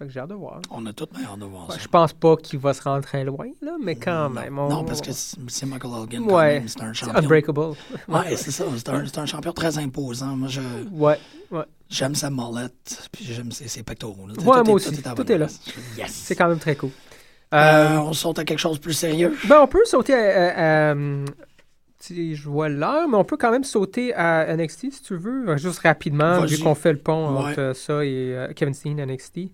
Speaker 5: Que j'ai hâte de voir.
Speaker 4: On a tout bien hâte de voir
Speaker 5: Ouais,
Speaker 4: ça.
Speaker 5: je pense pas qu'il va se rendre très loin, là, mais quand
Speaker 4: non,
Speaker 5: même. on-
Speaker 4: non, parce que c'est Michael Hogan,
Speaker 5: Ouais,
Speaker 4: c'est un champion.
Speaker 5: unbreakable.
Speaker 4: Ouais, c'est ça. C'est un, c'est un champion très imposant. Moi, je
Speaker 5: Ouais, ouais.
Speaker 4: j'aime sa molette, puis j'aime ses, ses pectoraux. là.
Speaker 5: Ouais,
Speaker 4: Tout
Speaker 5: moi
Speaker 4: est-
Speaker 5: aussi. Tout
Speaker 4: bonne
Speaker 5: est là.
Speaker 4: Yes.
Speaker 5: C'est quand même très cool.
Speaker 4: Euh,
Speaker 5: Euh,
Speaker 4: on saute à quelque chose de plus sérieux.
Speaker 5: ben, on peut sauter à. à- à- si je vois l'heure, mais on peut quand même sauter à NXT si tu veux, euh, juste rapidement, vu qu'on fait le pont
Speaker 4: Ouais.
Speaker 5: entre euh, ça et euh, Kevin Steen NXT.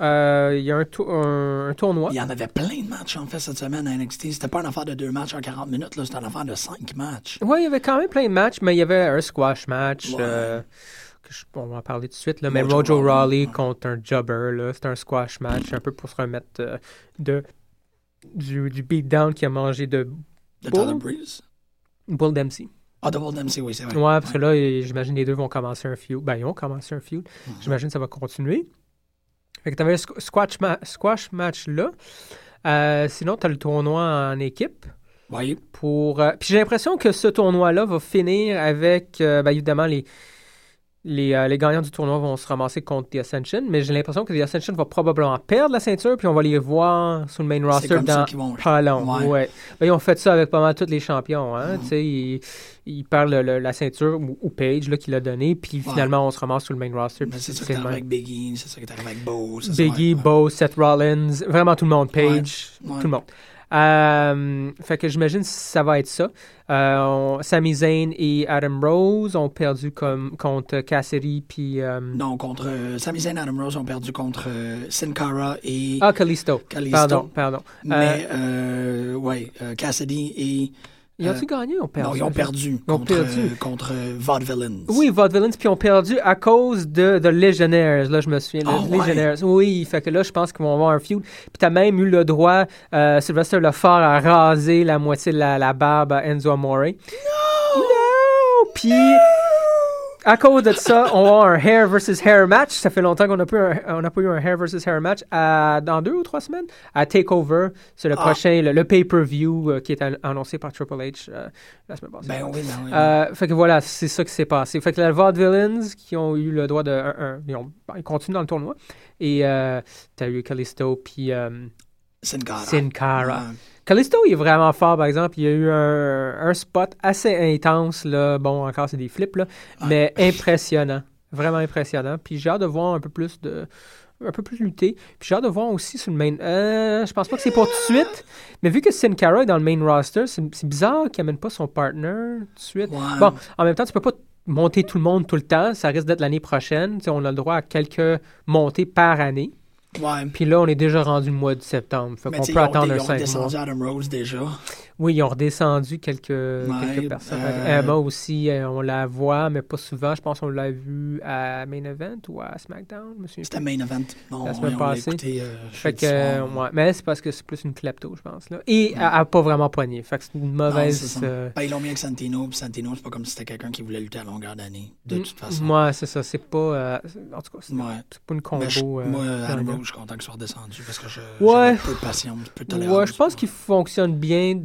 Speaker 5: Euh, Il y a un, un- un tournoi.
Speaker 4: Il y en avait plein de matchs en fait cette semaine à NXT. C'était pas une affaire de deux matchs en 40 minutes, là, c'était une affaire de cinq matchs.
Speaker 5: Oui, il y avait quand même plein de matchs, mais il y avait un squash match.
Speaker 4: Ouais.
Speaker 5: euh, que je- on va en parler tout de suite. Là, mais
Speaker 4: Mojo
Speaker 5: Mojo
Speaker 4: Rawley,
Speaker 5: Rawley
Speaker 4: ouais.
Speaker 5: contre un jobber. là, C'était un squash match, un peu pour se remettre euh, de, du, du beatdown qu'il a mangé de
Speaker 4: De? Tyler Breeze?
Speaker 5: Bull Dempsey.
Speaker 4: Ah, Double MC, oui, c'est vrai.
Speaker 5: Ouais, parce que là, j'imagine les deux vont commencer un feud. Ben, ils ont commencé un feud.
Speaker 4: Mhm.
Speaker 5: J'imagine que ça va continuer. Fait que t'avais le squ- squash, ma- squash match là. Euh, sinon, t'as le tournoi en équipe.
Speaker 4: Oui,
Speaker 5: pour. euh, Puis j'ai l'impression que ce tournoi-là va finir avec, euh, ben, évidemment, les, les, euh, les gagnants du tournoi vont se ramasser contre The Ascension, mais j'ai l'impression que The Ascension va probablement perdre la ceinture, puis on va les voir sur le main roster
Speaker 4: comme
Speaker 5: dans
Speaker 4: vont-
Speaker 5: pas long.
Speaker 4: Ouais.
Speaker 5: Ouais. Ben, ils ont fait ça avec pas mal tous les champions. Hein, tu sais, ils, ils perdent le- le- la ceinture ou, ou Page là, qui l'a donné, puis
Speaker 4: Ouais.
Speaker 5: finalement on se ramasse sur le main roster.
Speaker 4: C'est ça qui est avec Biggie, c'est ça qui est arrivé avec Bo.
Speaker 5: Biggie,
Speaker 4: ouais.
Speaker 5: Bo, Seth Rollins, vraiment tout le monde, Page, tout le monde. Euh, fait que j'imagine que ça va être ça. Euh, on- Sami Zayn et Adam Rose ont perdu comme, contre Cassidy puis euh,
Speaker 4: Non, contre euh, Sami Zayn et Adam Rose ont perdu contre Sin Cara et
Speaker 5: ah Kalisto.
Speaker 4: Kalisto.
Speaker 5: Pardon, pardon.
Speaker 4: Mais, ouais, Cassidy et.
Speaker 5: Ils ont-tu
Speaker 4: euh,
Speaker 5: gagné ou perdu?
Speaker 4: Non, ils ont perdu
Speaker 5: Ils ont
Speaker 4: contre,
Speaker 5: perdu.
Speaker 4: euh, contre euh, Vaudevillains.
Speaker 5: Oui, Vaudevillains, puis ils ont perdu à cause de, de Legionnaires. Là, je me souviens.
Speaker 4: Ouais.
Speaker 5: Legionnaires. Oui, fait que là, je pense qu'ils vont avoir un feud. Puis t'as même eu le droit, euh, Sylvester Lefort, à raser la moitié de la, la barbe à Enzo Amore. Non! Non! Puis, à cause de ça, on avoir un hair versus hair match. Ça fait longtemps qu'on n'a pas, eu un- on n'a pas eu un hair versus hair match. À- dans deux ou trois semaines, à TakeOver. C'est le
Speaker 4: Ah.
Speaker 5: prochain, le, le pay-per-view euh, qui est an- annoncé par Triple H euh, la semaine passée.
Speaker 4: Ben oui, ben oui.
Speaker 5: Euh, fait que voilà, c'est ça qui s'est passé. Fait que les Vaudevillains qui ont eu le droit de. un- un- ils, ont- ben, ils continuent dans le tournoi. Et t'as eu Callisto puis
Speaker 4: Sin Cara.
Speaker 5: Sin Cara.
Speaker 4: Ouais.
Speaker 5: Callisto, il est vraiment fort, par exemple. Il y a eu un, un spot assez intense, là. Bon, encore, c'est des flips, là. Mais impressionnant. Vraiment impressionnant. Puis j'ai hâte de voir un peu plus de. Un peu plus lutter. Puis j'ai hâte de voir aussi sur le main. Euh, je pense pas que c'est pour tout de suite. Mais vu que Sin Cara est dans le main roster, c'est bizarre qu'il amène pas son partner tout de suite. Bon, en même temps, tu peux pas monter tout le monde tout le temps. Ça risque d'être l'année prochaine. On a le droit à quelques montées par année.
Speaker 4: Ouais.
Speaker 5: Puis là, on est déjà rendu le mois de septembre. Fait qu'on peut attendre un
Speaker 4: ont
Speaker 5: 5 mois.
Speaker 4: descendu Adam Rose déjà.
Speaker 5: Oui, ils ont redescendu quelques,
Speaker 4: Ouais,
Speaker 5: quelques personnes.
Speaker 4: euh,
Speaker 5: Emma aussi, euh, on la voit, mais pas souvent. Je pense qu'on l'a vu à Main Event ou à SmackDown.
Speaker 4: C'était main event. Non,
Speaker 5: La semaine
Speaker 4: on
Speaker 5: passée.
Speaker 4: écouté, euh,
Speaker 5: Fait que, euh,
Speaker 4: soir.
Speaker 5: ouais. Mais c'est parce que c'est plus une klepto, je pense. Là. Et elle n'a pas vraiment poigné. Fait que c'est une
Speaker 4: Non,
Speaker 5: mauvaise. euh,
Speaker 4: Ben, ils l'ont mis avec Santino, puis Santino, c'est pas comme si c'était quelqu'un qui voulait lutter à longueur d'année, de toute façon.
Speaker 5: Moi, c'est ça. C'est pas. euh, en tout cas, c'est pas une combo.
Speaker 4: Ben, je-
Speaker 5: euh,
Speaker 4: moi. Rose, je suis content qu'il soit redescendu parce que je,
Speaker 5: Ouais.
Speaker 4: peu de patience, peu de tolérance.
Speaker 5: Ouais, je pense qu'il fonctionne bien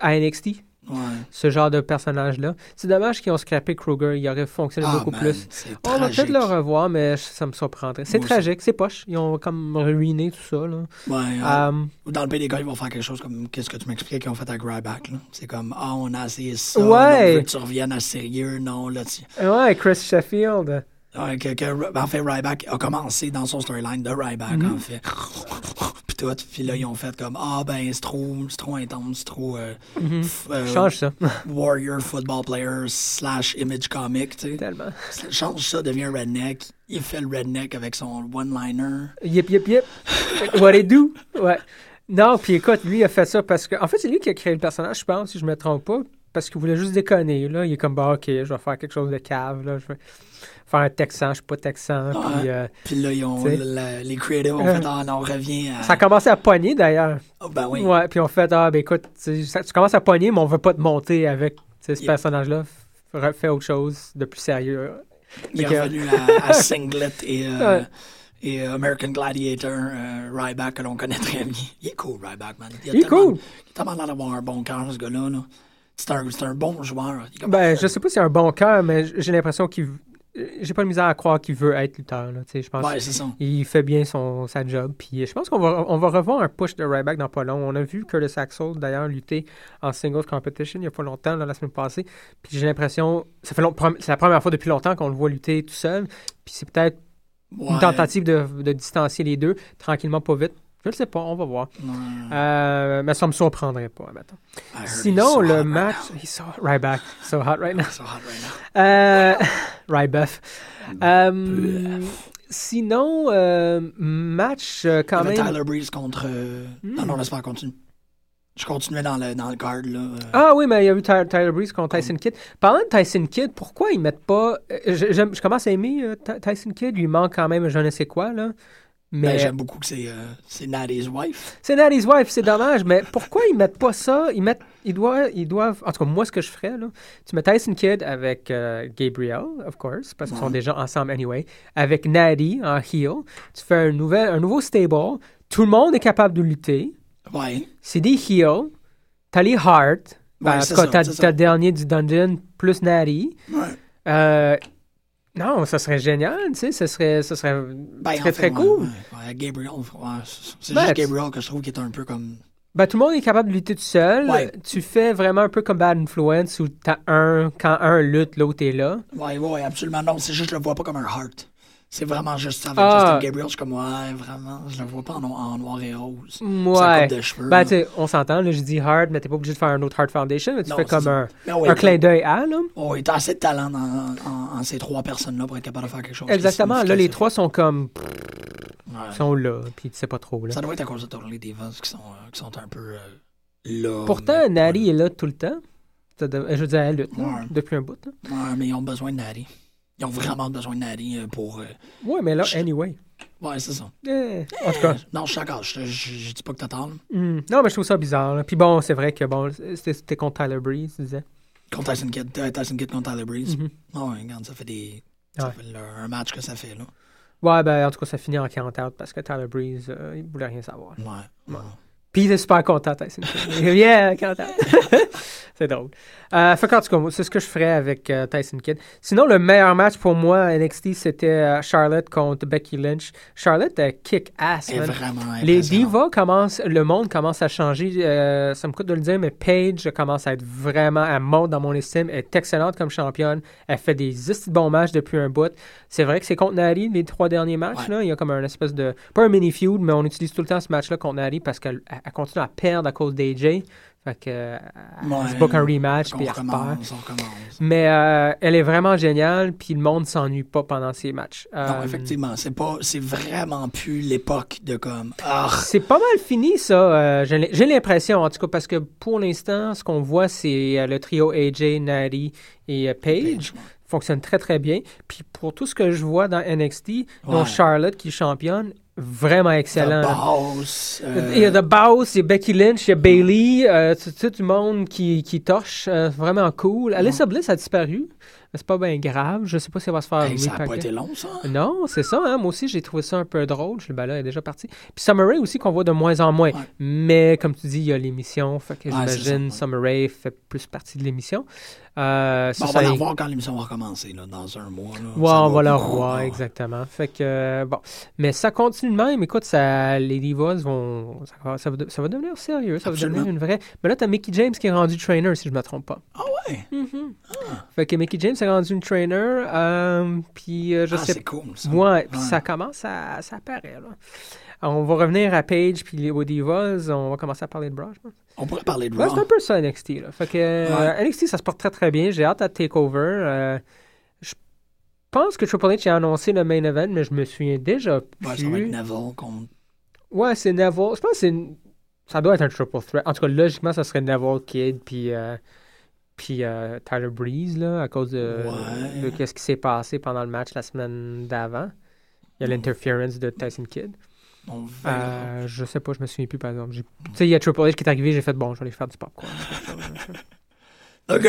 Speaker 5: à NXT,
Speaker 4: Ouais.
Speaker 5: ce genre de personnage-là. C'est dommage qu'ils ont scrappé Kruger. Il aurait fonctionné
Speaker 4: Ah,
Speaker 5: beaucoup
Speaker 4: man,
Speaker 5: plus. On va peut-être le revoir, mais ça me surprendrait. C'est tragique, c'est poche. Ils ont comme ruiné tout ça. Là.
Speaker 4: Ouais, euh, Dans le pays des gars, ils vont faire quelque chose comme qu'est-ce que tu m'expliquais qu'ils ont fait avec Ryback. C'est comme Ah, on a essayé ça.
Speaker 5: Ouais.
Speaker 4: là, on veut que tu reviennes à sérieux. Non, là, tu.
Speaker 5: ouais, Chris Sheffield.
Speaker 4: Que, que- en fait, Ryback a commencé dans son storyline de Ryback,
Speaker 5: Mhm.
Speaker 4: en fait. Puis tout. Puis là, ils ont fait comme Ah, ben, c'est trop, c'est trop intense, c'est trop. euh, f- euh.
Speaker 5: Change ça.
Speaker 4: Warrior football player slash image comic, tu sais.
Speaker 5: Tellement.
Speaker 4: Change ça, devient redneck. Il fait le redneck avec son one-liner.
Speaker 5: Yip, yip, yip. What it do? Ouais. Non, puis écoute, lui, il a fait ça parce que. En fait, c'est lui qui a créé le personnage, je pense, si je me trompe pas. Parce qu'il voulait juste déconner, là. Il est comme, bah, ok, je vais faire quelque chose de cave, là. Je vais faire un texan, je suis pas texan. Puis. euh,
Speaker 4: Puis là, ils ont, les creatives ont
Speaker 5: Euh.
Speaker 4: fait Ah, non, on revient à.
Speaker 5: Ça a commencé à pogner, d'ailleurs.
Speaker 4: Oh, ben oui.
Speaker 5: Ouais, puis on fait, ah, ben écoute, tu, ça- tu commences à pogner, mais on veut pas te monter avec ce
Speaker 4: Yep.
Speaker 5: personnage-là. Fais autre chose de plus sérieux.
Speaker 4: Il est revenu à, à Singlet et, euh,
Speaker 5: Ouais.
Speaker 4: et euh, American Gladiator, euh, Ryback, que l'on connaît très bien. Il est cool, Ryback, man. a
Speaker 5: Il est cool.
Speaker 4: Il a tellement l'air d'avoir un bon cœur, ce gars-là. là. C'est un, bon joueur.
Speaker 5: Ben, je sais pas si c'est un bon cœur, mais j'ai l'impression qu'il. J'ai pas de misère à croire qu'il veut être lutteur, là. Je pense.
Speaker 4: Ouais, ça.
Speaker 5: Il fait bien son, sa job. Puis je pense qu'on va, on va revoir un push de Ryback dans pas long. On a vu Curtis Axel d'ailleurs lutter en singles competition il y a pas longtemps, là, la semaine passée. Puis j'ai l'impression, c'est la première fois depuis longtemps qu'on le voit lutter tout seul. Puis c'est peut-être
Speaker 4: Ouais.
Speaker 5: une tentative de, de distancier les deux, tranquillement, pas vite. Je ne sais pas, on va voir. Euh, mais ça me surprendrait pas, maintenant. Sinon,
Speaker 4: so
Speaker 5: le
Speaker 4: hot right
Speaker 5: match.
Speaker 4: now.
Speaker 5: He's so, Ryback, so hot right now.
Speaker 4: So hot right now.
Speaker 5: Euh, Rybuff. Euh, sinon, euh, match euh,
Speaker 4: Il y
Speaker 5: quand même.
Speaker 4: Tyler Breeze contre. euh, Non, non, laisse pas continuer. Je continuais dans le, dans le card, là.
Speaker 5: Ah oui, mais il y a eu Ty- Tyler Breeze contre Tyson Kidd. Parlant de Tyson Kidd, pourquoi ils mettent pas. Je, je commence à aimer euh, Ty- Tyson Kidd, il lui manque quand même je ne sais quoi, là.
Speaker 4: Ben,
Speaker 5: Mais
Speaker 4: j'aime beaucoup que c'est euh, Natty's wife.
Speaker 5: c'est Natty's Wife, c'est dommage, mais pourquoi ils mettent pas ça? Ils mettent. Ils doivent, ils doivent. En tout cas, moi, ce que je ferais, là, tu mets Tyson Kidd avec euh, Gabriel, of course, parce qu'ils sont
Speaker 4: Ouais.
Speaker 5: déjà ensemble anyway, avec Natty en heel. Tu fais un, nouvel, un nouveau stable. Tout le monde est capable de lutter.
Speaker 4: Ouais.
Speaker 5: C'est des heels. T'as les Heart. Ben,
Speaker 4: Ouais,
Speaker 5: t'as dernier du Dungeon plus Natty.
Speaker 4: Ouais.
Speaker 5: Euh, non, ça serait génial, tu sais, ça serait, ça serait
Speaker 4: Ben,
Speaker 5: très,
Speaker 4: en fait,
Speaker 5: très
Speaker 4: ouais,
Speaker 5: cool.
Speaker 4: ouais, Gabriel, c'est
Speaker 5: Ben,
Speaker 4: juste Gabriel que je trouve qui est un peu comme.
Speaker 5: Ben, tout le monde est capable de lutter tout seul.
Speaker 4: Ouais.
Speaker 5: Tu fais vraiment un peu comme Bad Influence où t'as un, quand un lutte, l'autre est là.
Speaker 4: Ouais, ouais, absolument. Non, c'est juste, je le vois pas comme un heart. C'est vraiment juste ça avec
Speaker 5: Ah.
Speaker 4: Justin Gabriel. Je suis comme, ouais, vraiment, je le vois pas en, no- en noir et rose.
Speaker 5: Ouais.
Speaker 4: coupe de cheveux.
Speaker 5: Ben, tu sais, on s'entend, là, je dis hard, mais t'es pas obligé de faire un autre Hard Foundation, mais tu
Speaker 4: Non,
Speaker 5: fais comme un,
Speaker 4: ouais,
Speaker 5: un clin d'œil à, là.
Speaker 4: Oh, il a assez de talent dans, en, en ces trois personnes-là pour être capable de faire quelque chose.
Speaker 5: Exactement. Là, les trois sont comme,
Speaker 4: Ouais.
Speaker 5: sont là, puis tu sais pas trop, là.
Speaker 4: Ça doit être à cause de Totally Divas qui sont, euh, qui sont un peu euh, là.
Speaker 5: Pourtant,
Speaker 4: mais-
Speaker 5: Natty est là tout le temps. Je veux dire, elle lutte,
Speaker 4: Ouais.
Speaker 5: depuis un bout, là.
Speaker 4: Ouais, mais ils ont besoin de Natty. Ils ont vraiment besoin de Natty euh, pour. euh,
Speaker 5: Ouais, mais là,
Speaker 4: Je-
Speaker 5: anyway.
Speaker 4: Ouais, c'est ça.
Speaker 5: Eh, en tout cas.
Speaker 4: Non, je suis d'accord. Je, je, je dis pas que là.
Speaker 5: hmm. Non, mais je trouve ça bizarre. là. Puis bon, c'est vrai que bon, c'était contre Tyler Breeze, tu disais.
Speaker 4: Contre Tyson Kidd, euh, Tyson Kidd contre Tyler Breeze. Ouais, regarde, ça fait des. Ça
Speaker 5: Ouais.
Speaker 4: fait le- un match que ça fait, là.
Speaker 5: Ouais, ben, en tout cas, ça finit en 40 out parce que Tyler Breeze, euh, il voulait rien savoir.
Speaker 4: Ouais. ouais.
Speaker 5: Puis il est super content, Tyson. Kidd. yeah, 40 out. c'est drôle. Euh, fait qu'en tout cas, moi, c'est ce que je ferais avec euh, Tyson Kidd. Sinon, le meilleur match pour moi à NXT, c'était euh, Charlotte contre Becky Lynch. Charlotte, euh, kick ass,
Speaker 4: Elle est
Speaker 5: man.
Speaker 4: vraiment
Speaker 5: Les divas commencent, le monde commence à changer. euh, ça me coûte de le dire, mais Paige commence à être vraiment, elle monte dans mon estime. Elle est excellente comme championne. Elle fait des bons matchs depuis un bout. C'est vrai que c'est contre Nari, les trois derniers matchs.
Speaker 4: Ouais.
Speaker 5: Là. Il y a comme un espèce de. Pas un mini feud, mais on utilise tout le temps ce match-là contre Nari parce qu'elle elle continue à perdre à cause d'AJ. Fait que, euh, elle
Speaker 4: Ouais.
Speaker 5: se book un rematch, puis elle repart. Mais euh, elle est vraiment géniale, puis le monde s'ennuie pas pendant ses matchs.
Speaker 4: Non,
Speaker 5: Euh,
Speaker 4: effectivement, c'est pas, c'est vraiment plus l'époque de comme, ah,
Speaker 5: C'est pas mal fini, ça. euh, j'ai l'im- j'ai l'impression, en tout cas, parce que pour l'instant, ce qu'on voit, c'est euh, le trio AJ, Natty et euh. Paige, Fonctionne très, très bien. Puis pour tout ce que je vois dans NXT, dont. Charlotte qui championne, vraiment excellent.
Speaker 4: The. Boss, euh,
Speaker 5: Il y a The Boss, il y a Becky Lynch, il y a Bailey, euh, tout, tout du monde qui, qui torche. euh, vraiment cool. Alyssa Bliss a disparu. Mais c'est pas bien grave. Je sais pas si elle va se faire
Speaker 4: hey, ça a pas été long, ça.
Speaker 5: Non, c'est ça. Hein? Moi aussi, j'ai trouvé ça un peu drôle. Je ben là, elle est déjà partie. Puis Summer Rae aussi, qu'on voit de moins en moins.
Speaker 4: Ouais.
Speaker 5: Mais comme tu dis, il y a l'émission. Fait que
Speaker 4: Ouais,
Speaker 5: j'imagine Summer Rae fait plus partie de l'émission. Euh, ça,
Speaker 4: Bon, on
Speaker 5: ça
Speaker 4: va
Speaker 5: y-
Speaker 4: voir quand l'émission va recommencer, là, dans un mois. Là.
Speaker 5: Ouais,
Speaker 4: Ça
Speaker 5: on va
Speaker 4: on-
Speaker 5: revoir, exactement. Fait que, euh, bon. Mais ça continue de même. Écoute, ça, les Divas vont. Ça va, ça va de- ça va devenir sérieux. Ça
Speaker 4: Absolument.
Speaker 5: va devenir une vraie. Mais là, t'as Mickey James qui est rendu trainer, si je me trompe pas.
Speaker 4: Ah ouais?
Speaker 5: Mhm. Fait que Mickey James est rendu une trainer. euh, puis, euh, je
Speaker 4: ah,
Speaker 5: sais
Speaker 4: c'est cool, ça.
Speaker 5: Ouais, puis ça commence à. Ça apparaît, là. Alors, on va revenir à Paige puis les- Divas. On va commencer à parler de Bra, je pense.
Speaker 4: On pourrait parler de
Speaker 5: Ouais,
Speaker 4: Raw.
Speaker 5: c'est un peu ça, NXT. Là. Fait que euh, NXT, ça se porte très très bien. J'ai hâte à TakeOver. Euh, je pense que Triple H a annoncé le main event, mais je me souviens déjà plus.
Speaker 4: Ouais, ça va être Neville contre...
Speaker 5: Ouais, c'est Neville. Je pense que c'est une- ça doit être un triple threat. En tout cas, logiquement, ça serait Neville Kid puis euh, puis euh, Tyler Breeze là, à cause de,
Speaker 4: Ouais.
Speaker 5: de ce qui s'est passé pendant le match la semaine d'avant. Il y a l'interference de Tyson Kidd.
Speaker 4: On.
Speaker 5: Euh, je sais pas, je me souviens plus par exemple. Tu sais, il y a Triple H qui est arrivé, j'ai fait bon, je vais aller faire du popcorn.
Speaker 4: OK.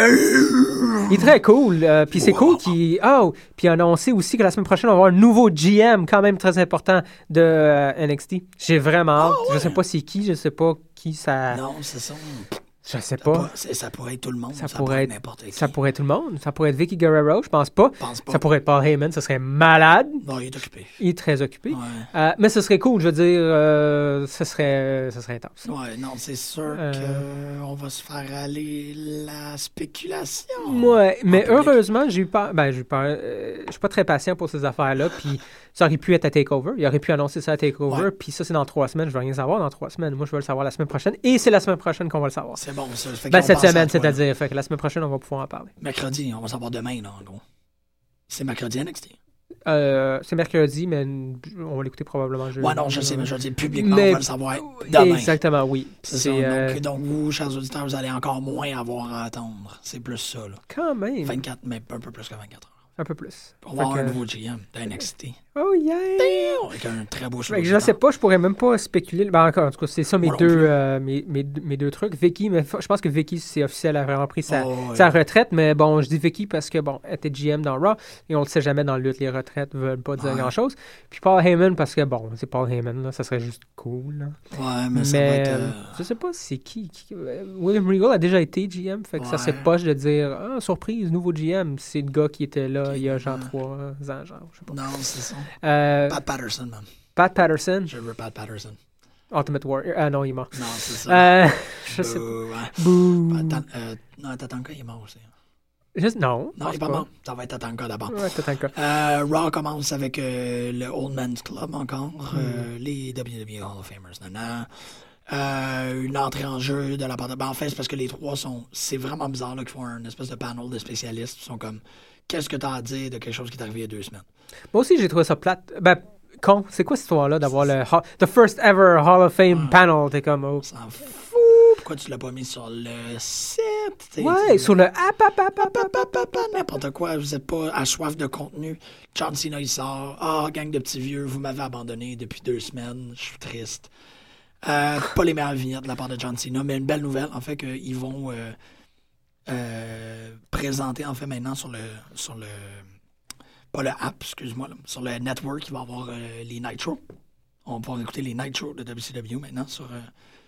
Speaker 5: Il est très cool. euh, puis c'est cool qu'il. Oh! Puis il a annoncé aussi que la semaine prochaine, on va avoir un nouveau GM, quand même très important, de euh, NXT. J'ai vraiment hâte. Je sais pas c'est qui, je sais pas qui ça.
Speaker 4: Non, c'est ça.
Speaker 5: Je sais pas.
Speaker 4: ça pourrait être tout le monde.
Speaker 5: Ça
Speaker 4: Ça,
Speaker 5: pourrait être-
Speaker 4: n'importe qui.
Speaker 5: Ça pourrait être tout le monde. Ça pourrait être Vicky Guerrero, je pense pas.
Speaker 4: Pense pas.
Speaker 5: Ça pourrait être Paul Heyman, ça serait malade.
Speaker 4: Non, il est occupé.
Speaker 5: Il est très occupé.
Speaker 4: Ouais.
Speaker 5: Euh, mais ce serait cool, je veux dire, euh, ce serait, ce serait intense.
Speaker 4: Ouais, non, c'est sûr
Speaker 5: Euh.
Speaker 4: qu'on va se faire aller la spéculation.
Speaker 5: Ouais, mais
Speaker 4: public.
Speaker 5: heureusement, j'ai eu peur. Ben, j'ai eu peur. euh, je suis pas très patient pour ces affaires-là. Puis ça aurait pu être à Takeover. Il aurait pu annoncer ça à Takeover.
Speaker 4: Ouais.
Speaker 5: Puis ça, c'est dans trois semaines. Je veux rien savoir dans trois semaines. Moi, je veux le savoir la semaine prochaine. Et c'est la semaine prochaine qu'on va le savoir.
Speaker 4: C'est bon, ça. Fait
Speaker 5: Ben, cette semaine, c'est-à-dire. Fait que la semaine prochaine, on va pouvoir en parler.
Speaker 4: Mercredi, on va savoir demain, là, en gros. C'est mercredi NXT.
Speaker 5: Euh, c'est mercredi, mais on va l'écouter probablement jeudi.
Speaker 4: Ouais, non, je sais, mais je veux dire, publiquement,
Speaker 5: Mais-
Speaker 4: on va le savoir demain.
Speaker 5: Exactement, oui.
Speaker 4: C'est
Speaker 5: euh,
Speaker 4: Donc, donc, vous, chers auditeurs, vous allez encore moins avoir à attendre. C'est plus ça, là.
Speaker 5: quand même
Speaker 4: 24, mais un peu plus que 24 heures.
Speaker 5: un peu plus.
Speaker 4: On va avoir
Speaker 5: Fait
Speaker 4: un
Speaker 5: que-
Speaker 4: nouveau GM d'NXT.
Speaker 5: Oh yeah!
Speaker 4: Avec un très beau
Speaker 5: que je sais pas, je pourrais même pas spéculer. Ben encore, en tout cas, c'est ça mes
Speaker 4: Moi non
Speaker 5: deux, euh, mes, mes, mes deux trucs. Vicky, mais je pense que Vicky, c'est officiel, elle a vraiment pris sa,
Speaker 4: Oh, ouais.
Speaker 5: sa retraite. Mais bon, je dis Vicky parce que, bon, elle était GM dans Raw et on le sait jamais dans le lutte, les retraites veulent pas dire
Speaker 4: Ouais.
Speaker 5: grand chose. Puis Paul Heyman parce que, bon, c'est Paul Heyman, là, ça serait juste cool. là.
Speaker 4: Ouais, mais,
Speaker 5: Mais,
Speaker 4: ça va être.
Speaker 5: euh,
Speaker 4: euh,
Speaker 5: je sais pas c'est qui, qui- euh, William Regal a déjà été GM, fait que ça
Speaker 4: Ouais.
Speaker 5: serait poche de dire Ah, surprise, nouveau GM. C'est le gars qui était là il y a genre trois ans, genre, je sais pas.
Speaker 4: Non, c'est ça.
Speaker 5: Euh,
Speaker 4: Pat Patterson, man.
Speaker 5: Pat Patterson,
Speaker 4: Je veux Pat Patterson?
Speaker 5: Ultimate Warrior. Ah non, il est mort.
Speaker 4: Non, c'est ça.
Speaker 5: Euh, je sais pas.
Speaker 4: Euh. Pat- euh, non, Tatanka, il est mort aussi.
Speaker 5: Juste- non.
Speaker 4: Non, il est pas mort. Ça va être Tatanka d'abord.
Speaker 5: Ouais, cas.
Speaker 4: Euh, Raw commence avec euh, le Old Man's Club encore,
Speaker 5: Hmm.
Speaker 4: euh, les WWE Hall of Famers. nanana. Euh, une entrée en jeu de la part de. Ben, en fait, c'est parce que les trois sont. C'est vraiment bizarre qu'ils font un espèce de panel de spécialistes. Ils sont comme Qu'est-ce que tu as à dire de quelque chose qui est arrivé il y a deux semaines?
Speaker 5: Moi aussi, j'ai trouvé ça plate. Ben, con. C'est quoi cette histoire-là d'avoir le the first ever Hall of Fame panel? T'es comme, oh.
Speaker 4: S'en fout. Pourquoi tu l'as pas mis sur le site? T'sais,
Speaker 5: Ouais, sur le app, app, app, app,
Speaker 4: Pa, pa, pa, pa, N'importe quoi, vous n'êtes pas à soif de contenu. John Cena, il sort. Ah, gang de petits vieux, vous m'avez abandonné depuis deux semaines. Je suis triste. Euh, pas les meilleures vignettes de la part de John Cena, mais une belle nouvelle, en fait, qu'ils vont euh, euh, présenter, en fait, maintenant sur le. Sur le pas le app, excuse-moi, sur le network, il va y avoir euh, les Nitro. On va pouvoir écouter les Nitro de WCW maintenant sur, euh,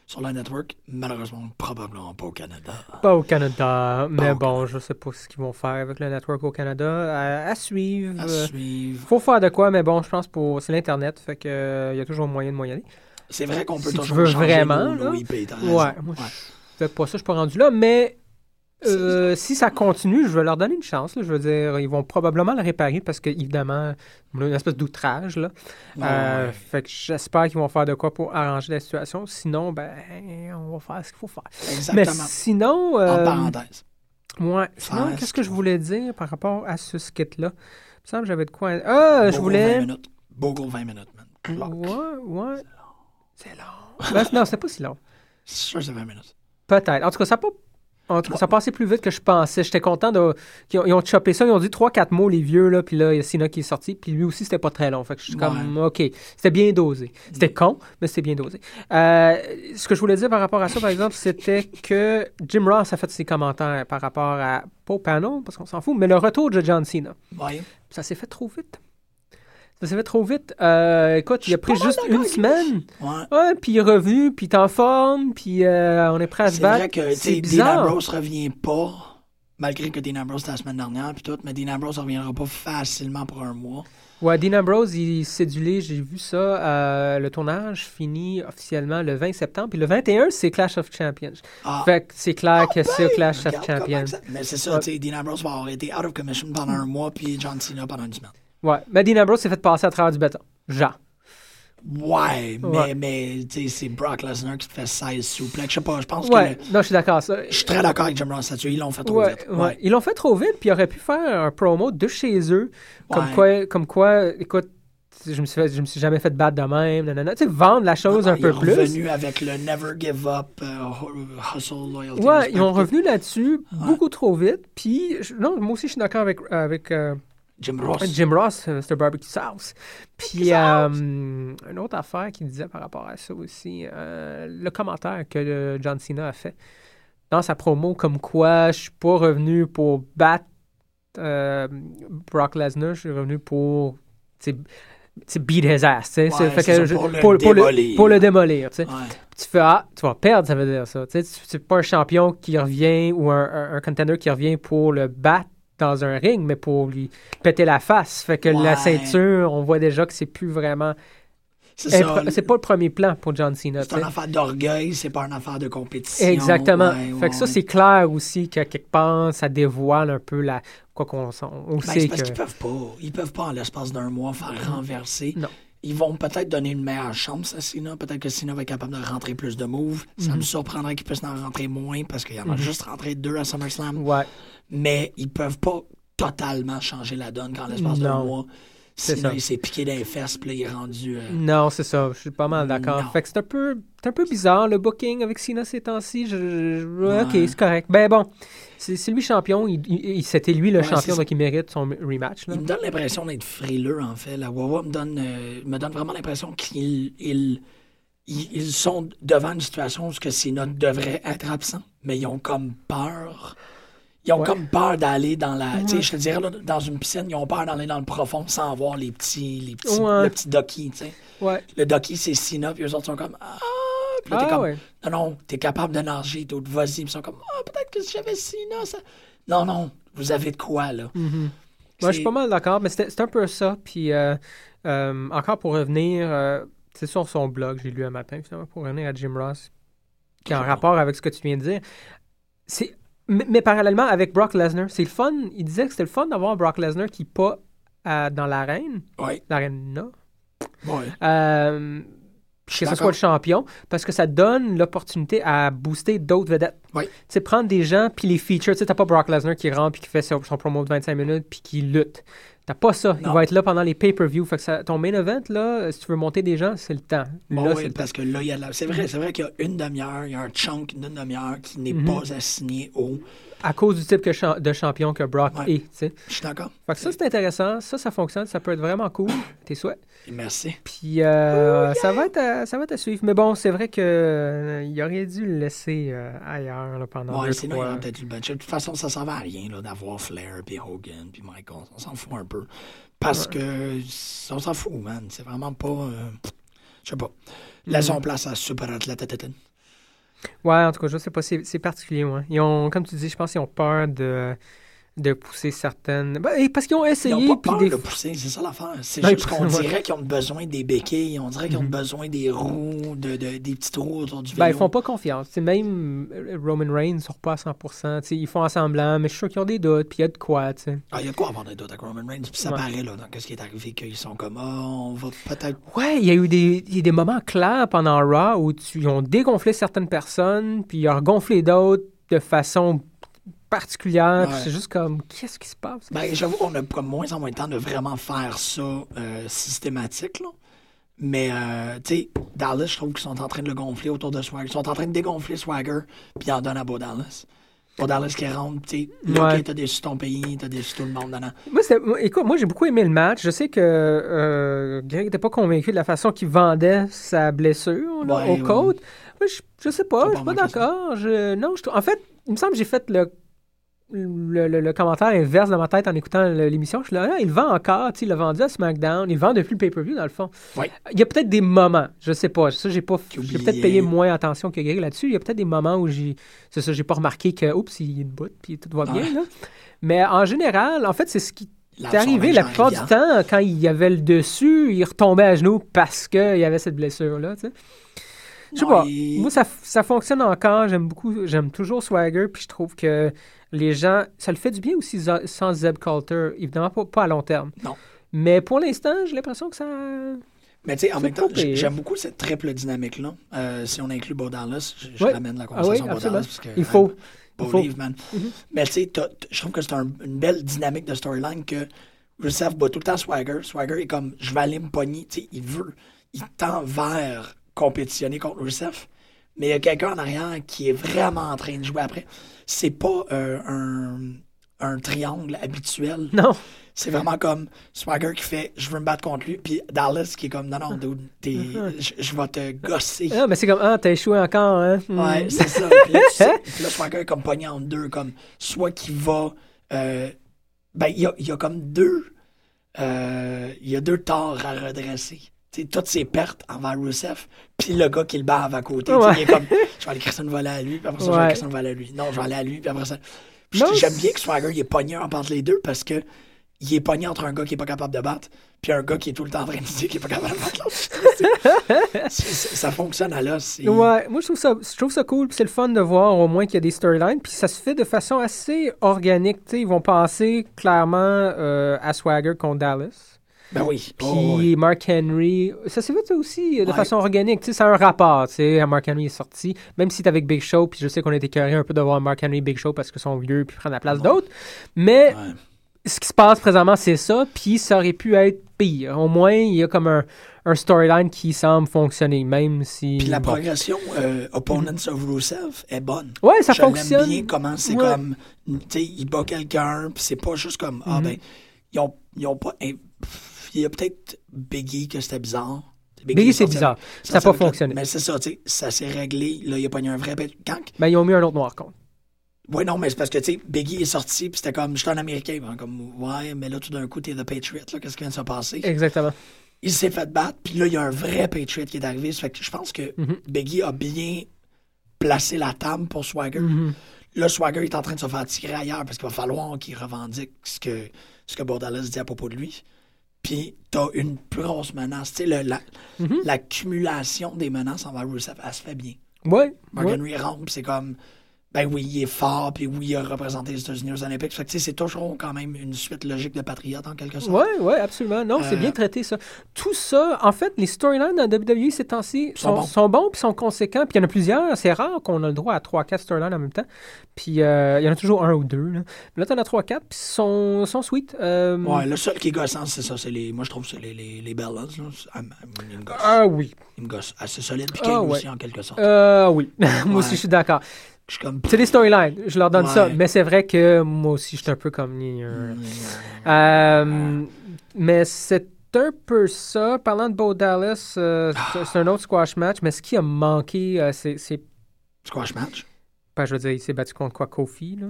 Speaker 4: sur le network. Malheureusement, probablement pas au Canada.
Speaker 5: Pas au Canada, mais bon, je sais pas ce qu'ils vont faire avec le network au Canada. À, à suivre.
Speaker 4: À
Speaker 5: Euh,
Speaker 4: suivre.
Speaker 5: faut faire de quoi, mais bon, je pense pour c'est l'internet, fait que euh, il y a toujours moyen de moyenner.
Speaker 4: C'est vrai qu'on peut
Speaker 5: Si tu
Speaker 4: toujours
Speaker 5: veux
Speaker 4: changer
Speaker 5: vraiment,
Speaker 4: nos- nos IP.
Speaker 5: Ouais, moi, je pas ça, je suis pas rendu là, mais Euh, si ça continue, je vais leur donner une chance. là. Je veux dire, ils vont probablement le réparer parce que, évidemment, on a une espèce d'outrage. Là.
Speaker 4: Ouais,
Speaker 5: Euh. Fait que j'espère qu'ils vont faire de quoi pour arranger la situation. Sinon, ben, on va faire ce qu'il faut faire. Mais
Speaker 4: Exactement.
Speaker 5: sinon,
Speaker 4: En
Speaker 5: euh,
Speaker 4: parenthèse.
Speaker 5: ouais, sinon, qu'est-ce que je voulais dire par rapport à ce skit-là? Il me semble que j'avais de quoi. Ah, je voulais.
Speaker 4: 20 minutes. Bogo, 20 minutes, man.
Speaker 5: Ouais, ouais. C'est long. Ben, non, c'est pas si long.
Speaker 4: C'est sûr que c'est 20 minutes.
Speaker 5: Peut-être. En tout cas, ça a pas. En tout cas, ça passé plus vite que je pensais. J'étais content de. Ils ont, ils ont chopé ça. Ils ont dit 3-4 mots, les vieux, là. Puis là, il y a Sina qui est sorti. Puis lui aussi, c'était pas très long. Fait que je suis comme, OK. C'était bien dosé. C'était con, mais c'était bien dosé. Euh, ce que je voulais dire par rapport à ça, par exemple, c'était que Jim Ross a fait ses commentaires par rapport à. Pas au panel, parce qu'on s'en fout, mais le retour de John Cena.
Speaker 4: Ouais.
Speaker 5: Ça s'est fait trop vite. Ça s'est fait trop vite. Euh, écoute, il a pris juste une semaine.
Speaker 4: Ouais.
Speaker 5: Ouais, puis il est revenu, puis il est en forme, puis euh, on est prêt à se
Speaker 4: C'est
Speaker 5: battre.
Speaker 4: vrai que tu
Speaker 5: C'est
Speaker 4: sais, Dean. Ambrose revient pas, malgré que Dean Ambrose était la semaine dernière, puis tout, mais Dean Ambrose reviendra pas facilement pour un mois.
Speaker 5: Ouais, Dean Ambrose, il est cédulé, j'ai vu ça. euh, le tournage finit officiellement le 20 septembre, puis le 21, c'est Clash of Champions.
Speaker 4: Ah,
Speaker 5: Fait que c'est clair que c'est
Speaker 4: ben,
Speaker 5: Clash of Champions.
Speaker 4: ça- Mais c'est ça,
Speaker 5: Ouais.
Speaker 4: tu sais, Dean Ambrose va avoir été out of commission pendant un mois, puis John Cena pendant une semaine.
Speaker 5: Ouais, mais Dean Ambrose s'est fait passer à travers du béton. Genre.
Speaker 4: Ouais, mais,
Speaker 5: Ouais.
Speaker 4: mais c'est Brock Lesnar qui te fait 16 souplex. Je sais pas, je pense
Speaker 5: Ouais,
Speaker 4: que.
Speaker 5: non, je suis d'accord. ça.
Speaker 4: Je suis très d'accord avec Jim Ross là-dessus. Ils l'ont fait trop
Speaker 5: Ouais,
Speaker 4: vite.
Speaker 5: ouais. Ils l'ont fait trop vite, puis ils auraient pu faire un promo de chez eux. Comme, quoi, comme quoi, écoute, je me suis, fait- je me suis jamais fait battre de même. nanana. Tu sais, vendre la chose un
Speaker 4: Il
Speaker 5: peu plus.
Speaker 4: revenu avec le Never Give Up, euh, hu- Hustle, Loyalty.
Speaker 5: Ouais, ils ont revenu là-dessus beaucoup trop vite. Puis, je- non, moi aussi, je suis d'accord avec, avec euh,
Speaker 4: Jim Ross.
Speaker 5: Jim Ross, euh, Mr. Barbecue Sauce. Puis, euh, une autre affaire qu'il disait par rapport à ça aussi, euh, le commentaire que euh, John Cena a fait dans sa promo, comme quoi je suis pas revenu pour battre euh, Brock Lesnar, je suis revenu pour sais, beat his ass.
Speaker 4: Ouais,
Speaker 5: C'est- fait
Speaker 4: c'est
Speaker 5: que
Speaker 4: ça,
Speaker 5: je-
Speaker 4: pour le
Speaker 5: pour, pour le,
Speaker 4: démolir.
Speaker 5: pour le démolir. tu sais.
Speaker 4: Ouais.
Speaker 5: Tu fais Ah, tu vas perdre, ça veut dire ça. Tu c'est pas un champion qui revient ou un, un, un contender qui revient pour le battre dans un ring, mais pour lui péter la face. Fait que la ceinture, on voit déjà que c'est plus vraiment.
Speaker 4: C'est ça.
Speaker 5: impr- C'est pas le premier plan pour John Cena.
Speaker 4: C'est une affaire d'orgueil, c'est pas une affaire de compétition.
Speaker 5: Exactement.
Speaker 4: Ouais,
Speaker 5: fait que ça, c'est clair aussi qu'à quelque part, ça dévoile un peu la. Quoi qu'on s'en- on
Speaker 4: Ben,
Speaker 5: sait
Speaker 4: parce
Speaker 5: que.
Speaker 4: qu'ils peuvent pas. Ils peuvent pas, en l'espace d'un mois, faire renverser.
Speaker 5: Non.
Speaker 4: Ils vont peut-être donner une meilleure chance à Cena. Peut-être que Cena va être capable de rentrer plus de moves.
Speaker 5: Mhm.
Speaker 4: Ça me surprendrait qu'il puisse en rentrer moins parce qu'il y en a juste rentré deux à SummerSlam.
Speaker 5: Ouais.
Speaker 4: Mais ils peuvent pas totalement changer la donne quand, l'espace d'un mois,
Speaker 5: C'est
Speaker 4: Cena,
Speaker 5: ça.
Speaker 4: il s'est piqué fesses, puis là, il est rendu. euh,
Speaker 5: Non, c'est ça. Je suis pas mal d'accord. Fait que c'est un peu, c'est un peu bizarre le booking avec Cena ces temps-ci. Je, je-. Ok, c'est correct. Ben bon, c'est lui champion. Il, C'était lui le
Speaker 4: Ouais,
Speaker 5: champion, donc il mérite son rematch. Là.
Speaker 4: Il me donne l'impression d'être frileux, en fait. La Wawa me donne, euh, me donne vraiment l'impression qu'ils ils, sont devant une situation où Cena devrait être absent, mais ils ont comme peur. Ils ont
Speaker 5: Ouais.
Speaker 4: comme peur d'aller dans la. Tu sais, je te dirais, là, dans une piscine, ils ont peur d'aller dans le profond sans voir les petits. Les petits
Speaker 5: Ouais.
Speaker 4: Le petit ducky, tu sais.
Speaker 5: Ouais.
Speaker 4: Le c'est Cena, puis eux autres sont comme. Ah! Puis là, t'es
Speaker 5: Ah
Speaker 4: comme.
Speaker 5: ouais.
Speaker 4: Non, non, t'es capable de nager, d'autres, vas-y. Puis ils sont comme. Ah, peut-être que si j'avais Cena, ça. Non, non, vous avez de quoi, là.
Speaker 5: Mhm. Moi, je suis pas mal d'accord, mais c'est un peu ça. Puis, euh, euh, encore pour revenir, euh, c'est sur son blog, j'ai lu un matin, finalement, pour revenir à Jim Ross, qui est en rapport avec ce que tu viens de dire. C'est, mais, mais parallèlement avec Brock Lesnar, c'est le fun. Il disait que c'était le fun d'avoir Brock Lesnar qui pas euh, dans l'arène,
Speaker 4: Oui,
Speaker 5: l'arène
Speaker 4: oui.
Speaker 5: euh,
Speaker 4: suis
Speaker 5: ce soit le champion, parce que ça donne l'opportunité à booster d'autres vedettes.
Speaker 4: Oui.
Speaker 5: Tu sais, prendre des gens, puis les features. Tu sais, t'as pas Brock Lesnar qui rentre, puis qui fait son, son promo de 25 minutes, puis qui lutte. T'as pas ça. Il va être là pendant les pay-per-view. Fait que ça- ton main event, là, si tu veux monter des gens, c'est le temps.
Speaker 4: Bon,
Speaker 5: là,
Speaker 4: oui,
Speaker 5: c'est le temps.
Speaker 4: parce que là, il y a de la... C'est vrai, c'est vrai qu'il y a une demi-heure, il y a un chunk d'une demi-heure qui n'est
Speaker 5: Mhm.
Speaker 4: pas assigné au.
Speaker 5: À cause du type que cha- de champion que Brock
Speaker 4: Ouais.
Speaker 5: est, tu sais.
Speaker 4: Je suis d'accord.
Speaker 5: Fait que ça, c'est intéressant. Ça, ça fonctionne. Ça peut être vraiment cool. Tes souhaits.
Speaker 4: Merci.
Speaker 5: Puis euh, ça, va être à, ça va être à suivre. Mais bon, c'est vrai que euh, il aurait dû le laisser euh, ailleurs là, pendant
Speaker 4: Ouais,
Speaker 5: deux,
Speaker 4: sinon, il
Speaker 5: trois...
Speaker 4: aurait peut-être le. De toute façon, ça ne servait à rien d'avoir Flair, puis Hogan, puis Michael. On s'en fout un peu. Parce que on s'en fout, man. C'est vraiment pas. euh, Je sais pas. Laissons place à Super Athlete.
Speaker 5: Ouais, en tout cas, je sais pas, c'est particulier, ouais. Ils ont, comme tu dis, je pense qu'ils ont peur de de pousser certaines. Ben, parce qu'ils ont
Speaker 4: Ils
Speaker 5: essayé.
Speaker 4: n'ont pas
Speaker 5: puis
Speaker 4: peur
Speaker 5: des...
Speaker 4: de pousser, c'est ça l'affaire. C'est
Speaker 5: Non,
Speaker 4: juste
Speaker 5: ils-
Speaker 4: qu'on dirait qu'ils ont besoin des béquilles, on dirait qu'ils ont
Speaker 5: Mhm.
Speaker 4: besoin des roues, de, de- des petites roues autour du vélo.
Speaker 5: Ben, ils font pas confiance. T'sais, même euh, Roman Reigns ne sort pas à 100%. T'sais, ils font semblant, mais je suis sûr qu'ils ont des doutes, puis il y a de quoi. t'sais.
Speaker 4: Ah, il y a de quoi avoir des doutes avec Roman Reigns, puis ça
Speaker 5: Ouais.
Speaker 4: paraît là, dans ce qui est arrivé, qu'ils sont comme, ah, on va peut-être.
Speaker 5: Ouais, il y a eu des, y a des moments clairs pendant Raw où tu, ils ont dégonflé certaines personnes, puis ils ont regonflé d'autres de façon particulière.
Speaker 4: Ouais.
Speaker 5: C'est juste comme, qu'est-ce qui se passe?
Speaker 4: Ben, j'avoue qu'on a comme moins en moins de temps de vraiment faire ça euh, systématique, là. Mais, euh, tu sais, Dallas, je trouve qu'ils sont en train de le gonfler autour de Swagger. Ils sont en train de dégonfler Swagger, puis ils en donnent à Bo Dallas. Bo Dallas qui rentre, tu sais,
Speaker 5: Ouais.
Speaker 4: ok, t'as déçu ton pays, t'as déçu tout le monde.
Speaker 5: Moi, c'est- écoute, moi j'ai beaucoup aimé le match. Je sais que euh, Greg n'était pas convaincu de la façon qu'il vendait sa blessure là,
Speaker 4: Ouais,
Speaker 5: aux
Speaker 4: ouais.
Speaker 5: côtes. Moi, je, je sais pas, je suis pas d'accord. Je, non, je, en fait, il me semble que j'ai fait le, le, le- le commentaire inverse dans ma tête en écoutant l'émission. Je suis là, ah, il vend encore, il l'a vendu à SmackDown, il vend depuis le pay-per-view dans le fond. Il y a peut-être des moments, je sais pas, ça j'ai pas, j'ai peut-être payé moins attention que Greg là-dessus. Il y a peut-être des moments où j'ai, c'est ça, j'ai pas remarqué que, oups, il y a une bout, puis tout va bien là. Mais en général, en fait, c'est ce qui
Speaker 4: son
Speaker 5: arrivé la plupart du temps, quand il y avait le dessus, il retombait à genoux parce qu'il y avait cette blessure-là. tu sais. Je sais pas.
Speaker 4: il-
Speaker 5: Moi, ça, ça fonctionne encore. J'aime beaucoup. J'aime toujours Swagger. Puis je trouve que les gens. Ça le fait du bien aussi sans Zeb Coulter. Évidemment, pas, pas à long terme.
Speaker 4: Non.
Speaker 5: Mais pour l'instant, j'ai l'impression que ça.
Speaker 4: Mais tu sais, en même temps, j'aime beaucoup cette triple dynamique-là. Euh, si on inclut Bo Dallas, je, ramène la
Speaker 5: Ah oui,
Speaker 4: conversation Bo
Speaker 5: absolument.
Speaker 4: Dallas. Parce que,
Speaker 5: Il faut.
Speaker 4: Bo
Speaker 5: Il faut.
Speaker 4: leave, man.
Speaker 5: Mhm.
Speaker 4: Mais tu sais, je trouve que c'est un- une belle dynamique de storyline que Rusev bat tout le temps Swagger. Swagger est comme, je vais aller me pogner. Tu sais, il veut, il tend vers compétitionner contre Rusev. Mais il y a quelqu'un en arrière qui est vraiment en train de jouer après. C'est pas euh, un, un triangle habituel.
Speaker 5: Non.
Speaker 4: C'est vraiment comme Swagger qui fait je veux me battre contre lui, puis Dallas qui est comme non, non, dude, t'es- je, vais te gosser.
Speaker 5: Ah, mais c'est comme, ah, t'as échoué encore, hein?
Speaker 4: Ouais,
Speaker 5: Hmm.
Speaker 4: c'est ça. Puis là, tu sais, puis là, Swagger est comme pogné en deux, comme soit qu'il va. euh, ben, il y a, y a comme deux. euh, il y a deux torts à redresser. Toutes ses pertes envers Rusev, puis le gars qui le bave à côté.
Speaker 5: Ouais.
Speaker 4: Il est comme je vais aller crisser une volée à lui, puis après ça, je vais
Speaker 5: Ouais.
Speaker 4: aller crisser une volée à lui. Non, je vais aller à lui, puis après ça. J'aime bien que Swagger il est pogné entre les deux parce que il est pogné entre un gars qui est pas capable de battre, puis un gars qui est tout le temps en train de dire qu'il est pas capable de battre l'autre. Ça fonctionne à l'os.
Speaker 5: Ouais, moi je trouve ça, je trouve ça cool, puis c'est le fun de voir au moins qu'il y a des storylines, puis ça se fait de façon assez organique. ils vont passer clairement euh, à Swagger contre Dallas.
Speaker 4: Ben oui.
Speaker 5: Puis
Speaker 4: Oh.
Speaker 5: Mark Henry, ça s'est fait ça aussi de
Speaker 4: Ouais.
Speaker 5: façon organique. Tu sais, c'est un rapport. Tu sais, Mark Henry est sorti, même si c'est avec Big Show, puis je sais qu'on a été écœurés un peu de voir Mark Henry Big Show parce qu'ils sont vieux puis prennent la place d'autres. Mais
Speaker 4: Ouais.
Speaker 5: ce qui se passe présentement, c'est ça, puis ça aurait pu être pire. Au moins, il y a comme un, un storyline qui semble fonctionner, même si.
Speaker 4: Puis la
Speaker 5: bon.
Speaker 4: progression euh, Opponents of Rusev est bonne.
Speaker 5: Ouais, ça
Speaker 4: Je
Speaker 5: fonctionne.
Speaker 4: bien comment c'est comme, tu sais, il bat quelqu'un, puis c'est pas juste comme, ah
Speaker 5: Mhm.
Speaker 4: ben, ils ont, ils ont pas, hein, pff, il y a peut-être Biggie que c'était bizarre.
Speaker 5: Biggie,
Speaker 4: est
Speaker 5: c'est bizarre. Ça n'a pas
Speaker 4: le-
Speaker 5: fonctionné.
Speaker 4: Mais c'est ça, tu sais, ça s'est réglé, là, il a pas eu un vrai Quand,
Speaker 5: Ben, ils ont mis un autre noir contre.
Speaker 4: ouais, non, mais c'est parce que, tu sais, Biggie est sorti, puis c'était comme, je suis un Américain, ben, comme, ouais, mais là, tout d'un coup, t'es The Patriot, là, qu'est-ce qui vient de se passer?
Speaker 5: Exactement.
Speaker 4: il s'est fait battre, puis là, il y a un vrai Patriot qui est arrivé. Ça fait que je pense que
Speaker 5: Mhm.
Speaker 4: Biggie a bien placé la table pour Swagger.
Speaker 5: Mhm.
Speaker 4: Là, Swagger est en train de se faire tirer ailleurs parce qu'il va falloir qu'il revendique ce que, ce que Bordalas dit à propos de lui. Puis, t'as une plus grosse menace. Tu sais, le- la-
Speaker 5: Mhm.
Speaker 4: l'accumulation des menaces envers Rusev, elle se fait bien.
Speaker 5: Ouais.
Speaker 4: Mark
Speaker 5: ouais.
Speaker 4: Puis c'est comme, ben oui, il est fort, puis oui, il a représenté les États-Unis aux Olympiques. Fait que, c'est toujours quand même une suite logique de patriote, en quelque sorte.
Speaker 5: Ouais, ouais, absolument. Non, c'est
Speaker 4: Euh,
Speaker 5: bien traité, ça. Tout ça, en fait, les storylines dans WWE ces temps-ci
Speaker 4: Sont
Speaker 5: sont,
Speaker 4: bons.
Speaker 5: sont bons puis sont conséquents. Puis il y en a plusieurs. C'est rare qu'on a le droit à 3-4 storylines en même temps. Puis euh, il y en a toujours un ou deux. Là, là t'en as 3-4, puis ils sont, sont sweet. Euh,
Speaker 4: Ouais, le seul qui est gossant, c'est ça. C'est les, moi, je trouve que c'est les, les, les Bellas. Ah, Il me gosse.
Speaker 5: Ah oui.
Speaker 4: Il me gosse. Assez solide. Puis
Speaker 5: Ah, ouais.
Speaker 4: aussi, en quelque sorte.
Speaker 5: Euh, oui. moi aussi, je suis d'accord.
Speaker 4: Je suis comme.
Speaker 5: C'est des storylines. Je leur donne ça. Mais c'est vrai que moi aussi, je suis un peu comme...
Speaker 4: Mm.
Speaker 5: Euh, mais c'est un peu ça. Parlant de Bo Dallas, euh, c'est- un autre squash match. Mais ce qui a manqué, euh, c'est...
Speaker 4: Squash match?
Speaker 5: ben, je veux dire, il s'est battu contre quoi, Kofi, là?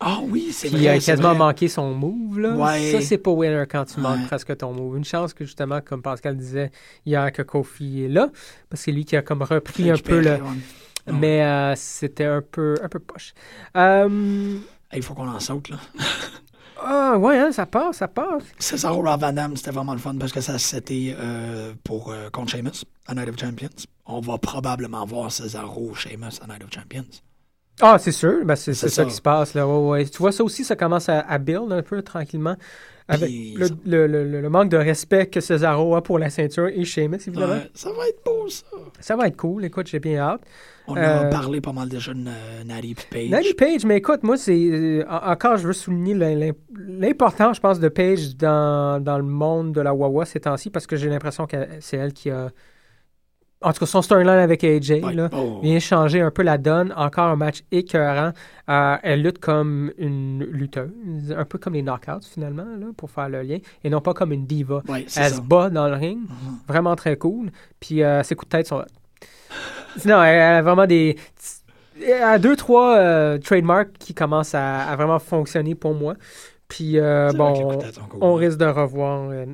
Speaker 4: Ah oui, c'est vrai.
Speaker 5: il a
Speaker 4: c'est
Speaker 5: quasiment manqué son move, là.
Speaker 4: Ouais.
Speaker 5: Ça, c'est pas winner quand tu manques presque ton move. Une chance que, justement, comme Pascal disait hier, que Kofi est là. Parce que c'est lui qui a comme repris un peu le... Mais euh, c'était un peu, un peu poche. Euh,
Speaker 4: Il faut qu'on en saute, là.
Speaker 5: Ah, ouais, hein, ça passe, ça passe.
Speaker 4: Cesaro Rob Van Damme, c'était vraiment le fun parce que ça c'était euh, pour euh, contre Sheamus à Night of Champions. On va probablement voir Cesaro Sheamus à Night of Champions.
Speaker 5: Ah, c'est sûr. Ben, c'est ça.
Speaker 4: ça.
Speaker 5: qui se passe. Là. Ouais, ouais. Tu vois, ça aussi, ça commence à, à build un peu tranquillement. Avec
Speaker 4: Puis
Speaker 5: le,
Speaker 4: ça-
Speaker 5: le- le- le manque de respect que Cesaro a pour la ceinture et Sheamus, évidemment.
Speaker 4: Ouais, ça va être beau, ça.
Speaker 5: Ça va être cool. Écoute, j'ai bien hâte.
Speaker 4: On a
Speaker 5: Euh,
Speaker 4: parlé pas mal déjà de Natty Page.
Speaker 5: Natty Page, mais écoute, moi, c'est. euh, en- encore, je veux souligner l'im- l'im- l'importance, je pense, de Page dans, dans le monde de la Wawa ces temps-ci parce que j'ai l'impression que c'est elle qui a. En tout cas, son storyline avec AJ,
Speaker 4: Ouais.
Speaker 5: là,
Speaker 4: Oh.
Speaker 5: vient changer un peu la donne. Encore un match écœurant. Euh, elle lutte comme une lutteuse, un peu comme les knockouts, finalement, là, pour faire le lien, et non pas comme une diva.
Speaker 4: Ouais,
Speaker 5: Elle
Speaker 4: ça.
Speaker 5: se bat dans le ring.
Speaker 4: Mhm.
Speaker 5: Vraiment très cool. Puis ses coups de tête sont Sinon, elle a vraiment des. Elle a deux, trois euh, trademarks qui commencent à, à vraiment fonctionner pour moi. Puis euh,
Speaker 4: C'est
Speaker 5: bon, on risque de revoir euh,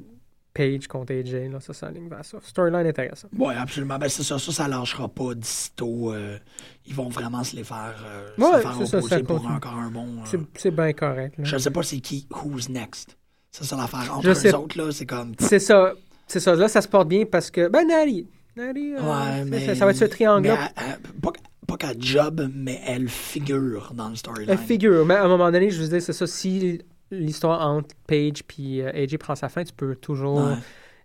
Speaker 5: Page contre AJ. Là, ça s'aligne vers ça. Storyline intéressant.
Speaker 4: Oui, absolument. Ben, c'est ça, ça, ça lâchera pas d'ici tôt. euh, ils vont vraiment se les faire, euh, se
Speaker 5: Ouais,
Speaker 4: les faire
Speaker 5: c'est ça, ça
Speaker 4: pour
Speaker 5: continue.
Speaker 4: encore un bon. euh,
Speaker 5: C'est- C'est bien correct. là.
Speaker 4: je sais pas c'est qui, who's next. C'est ça l'affaire. Entre
Speaker 5: Je
Speaker 4: eux
Speaker 5: sais-
Speaker 4: autres, là, c'est comme.
Speaker 5: C'est ça. C'est ça. Là, ça se porte bien parce que. Ben, Nari. Euh,
Speaker 4: Ouais, mais.
Speaker 5: ça, ça va être ce
Speaker 4: elle- elle- pas, pas qu'elle job, mais elle figure dans le storyline.
Speaker 5: Elle figure. Mais à un moment donné, je veux dire, c'est ça. Si l'histoire entre Page et AJ prend sa fin, tu peux toujours
Speaker 4: Ouais.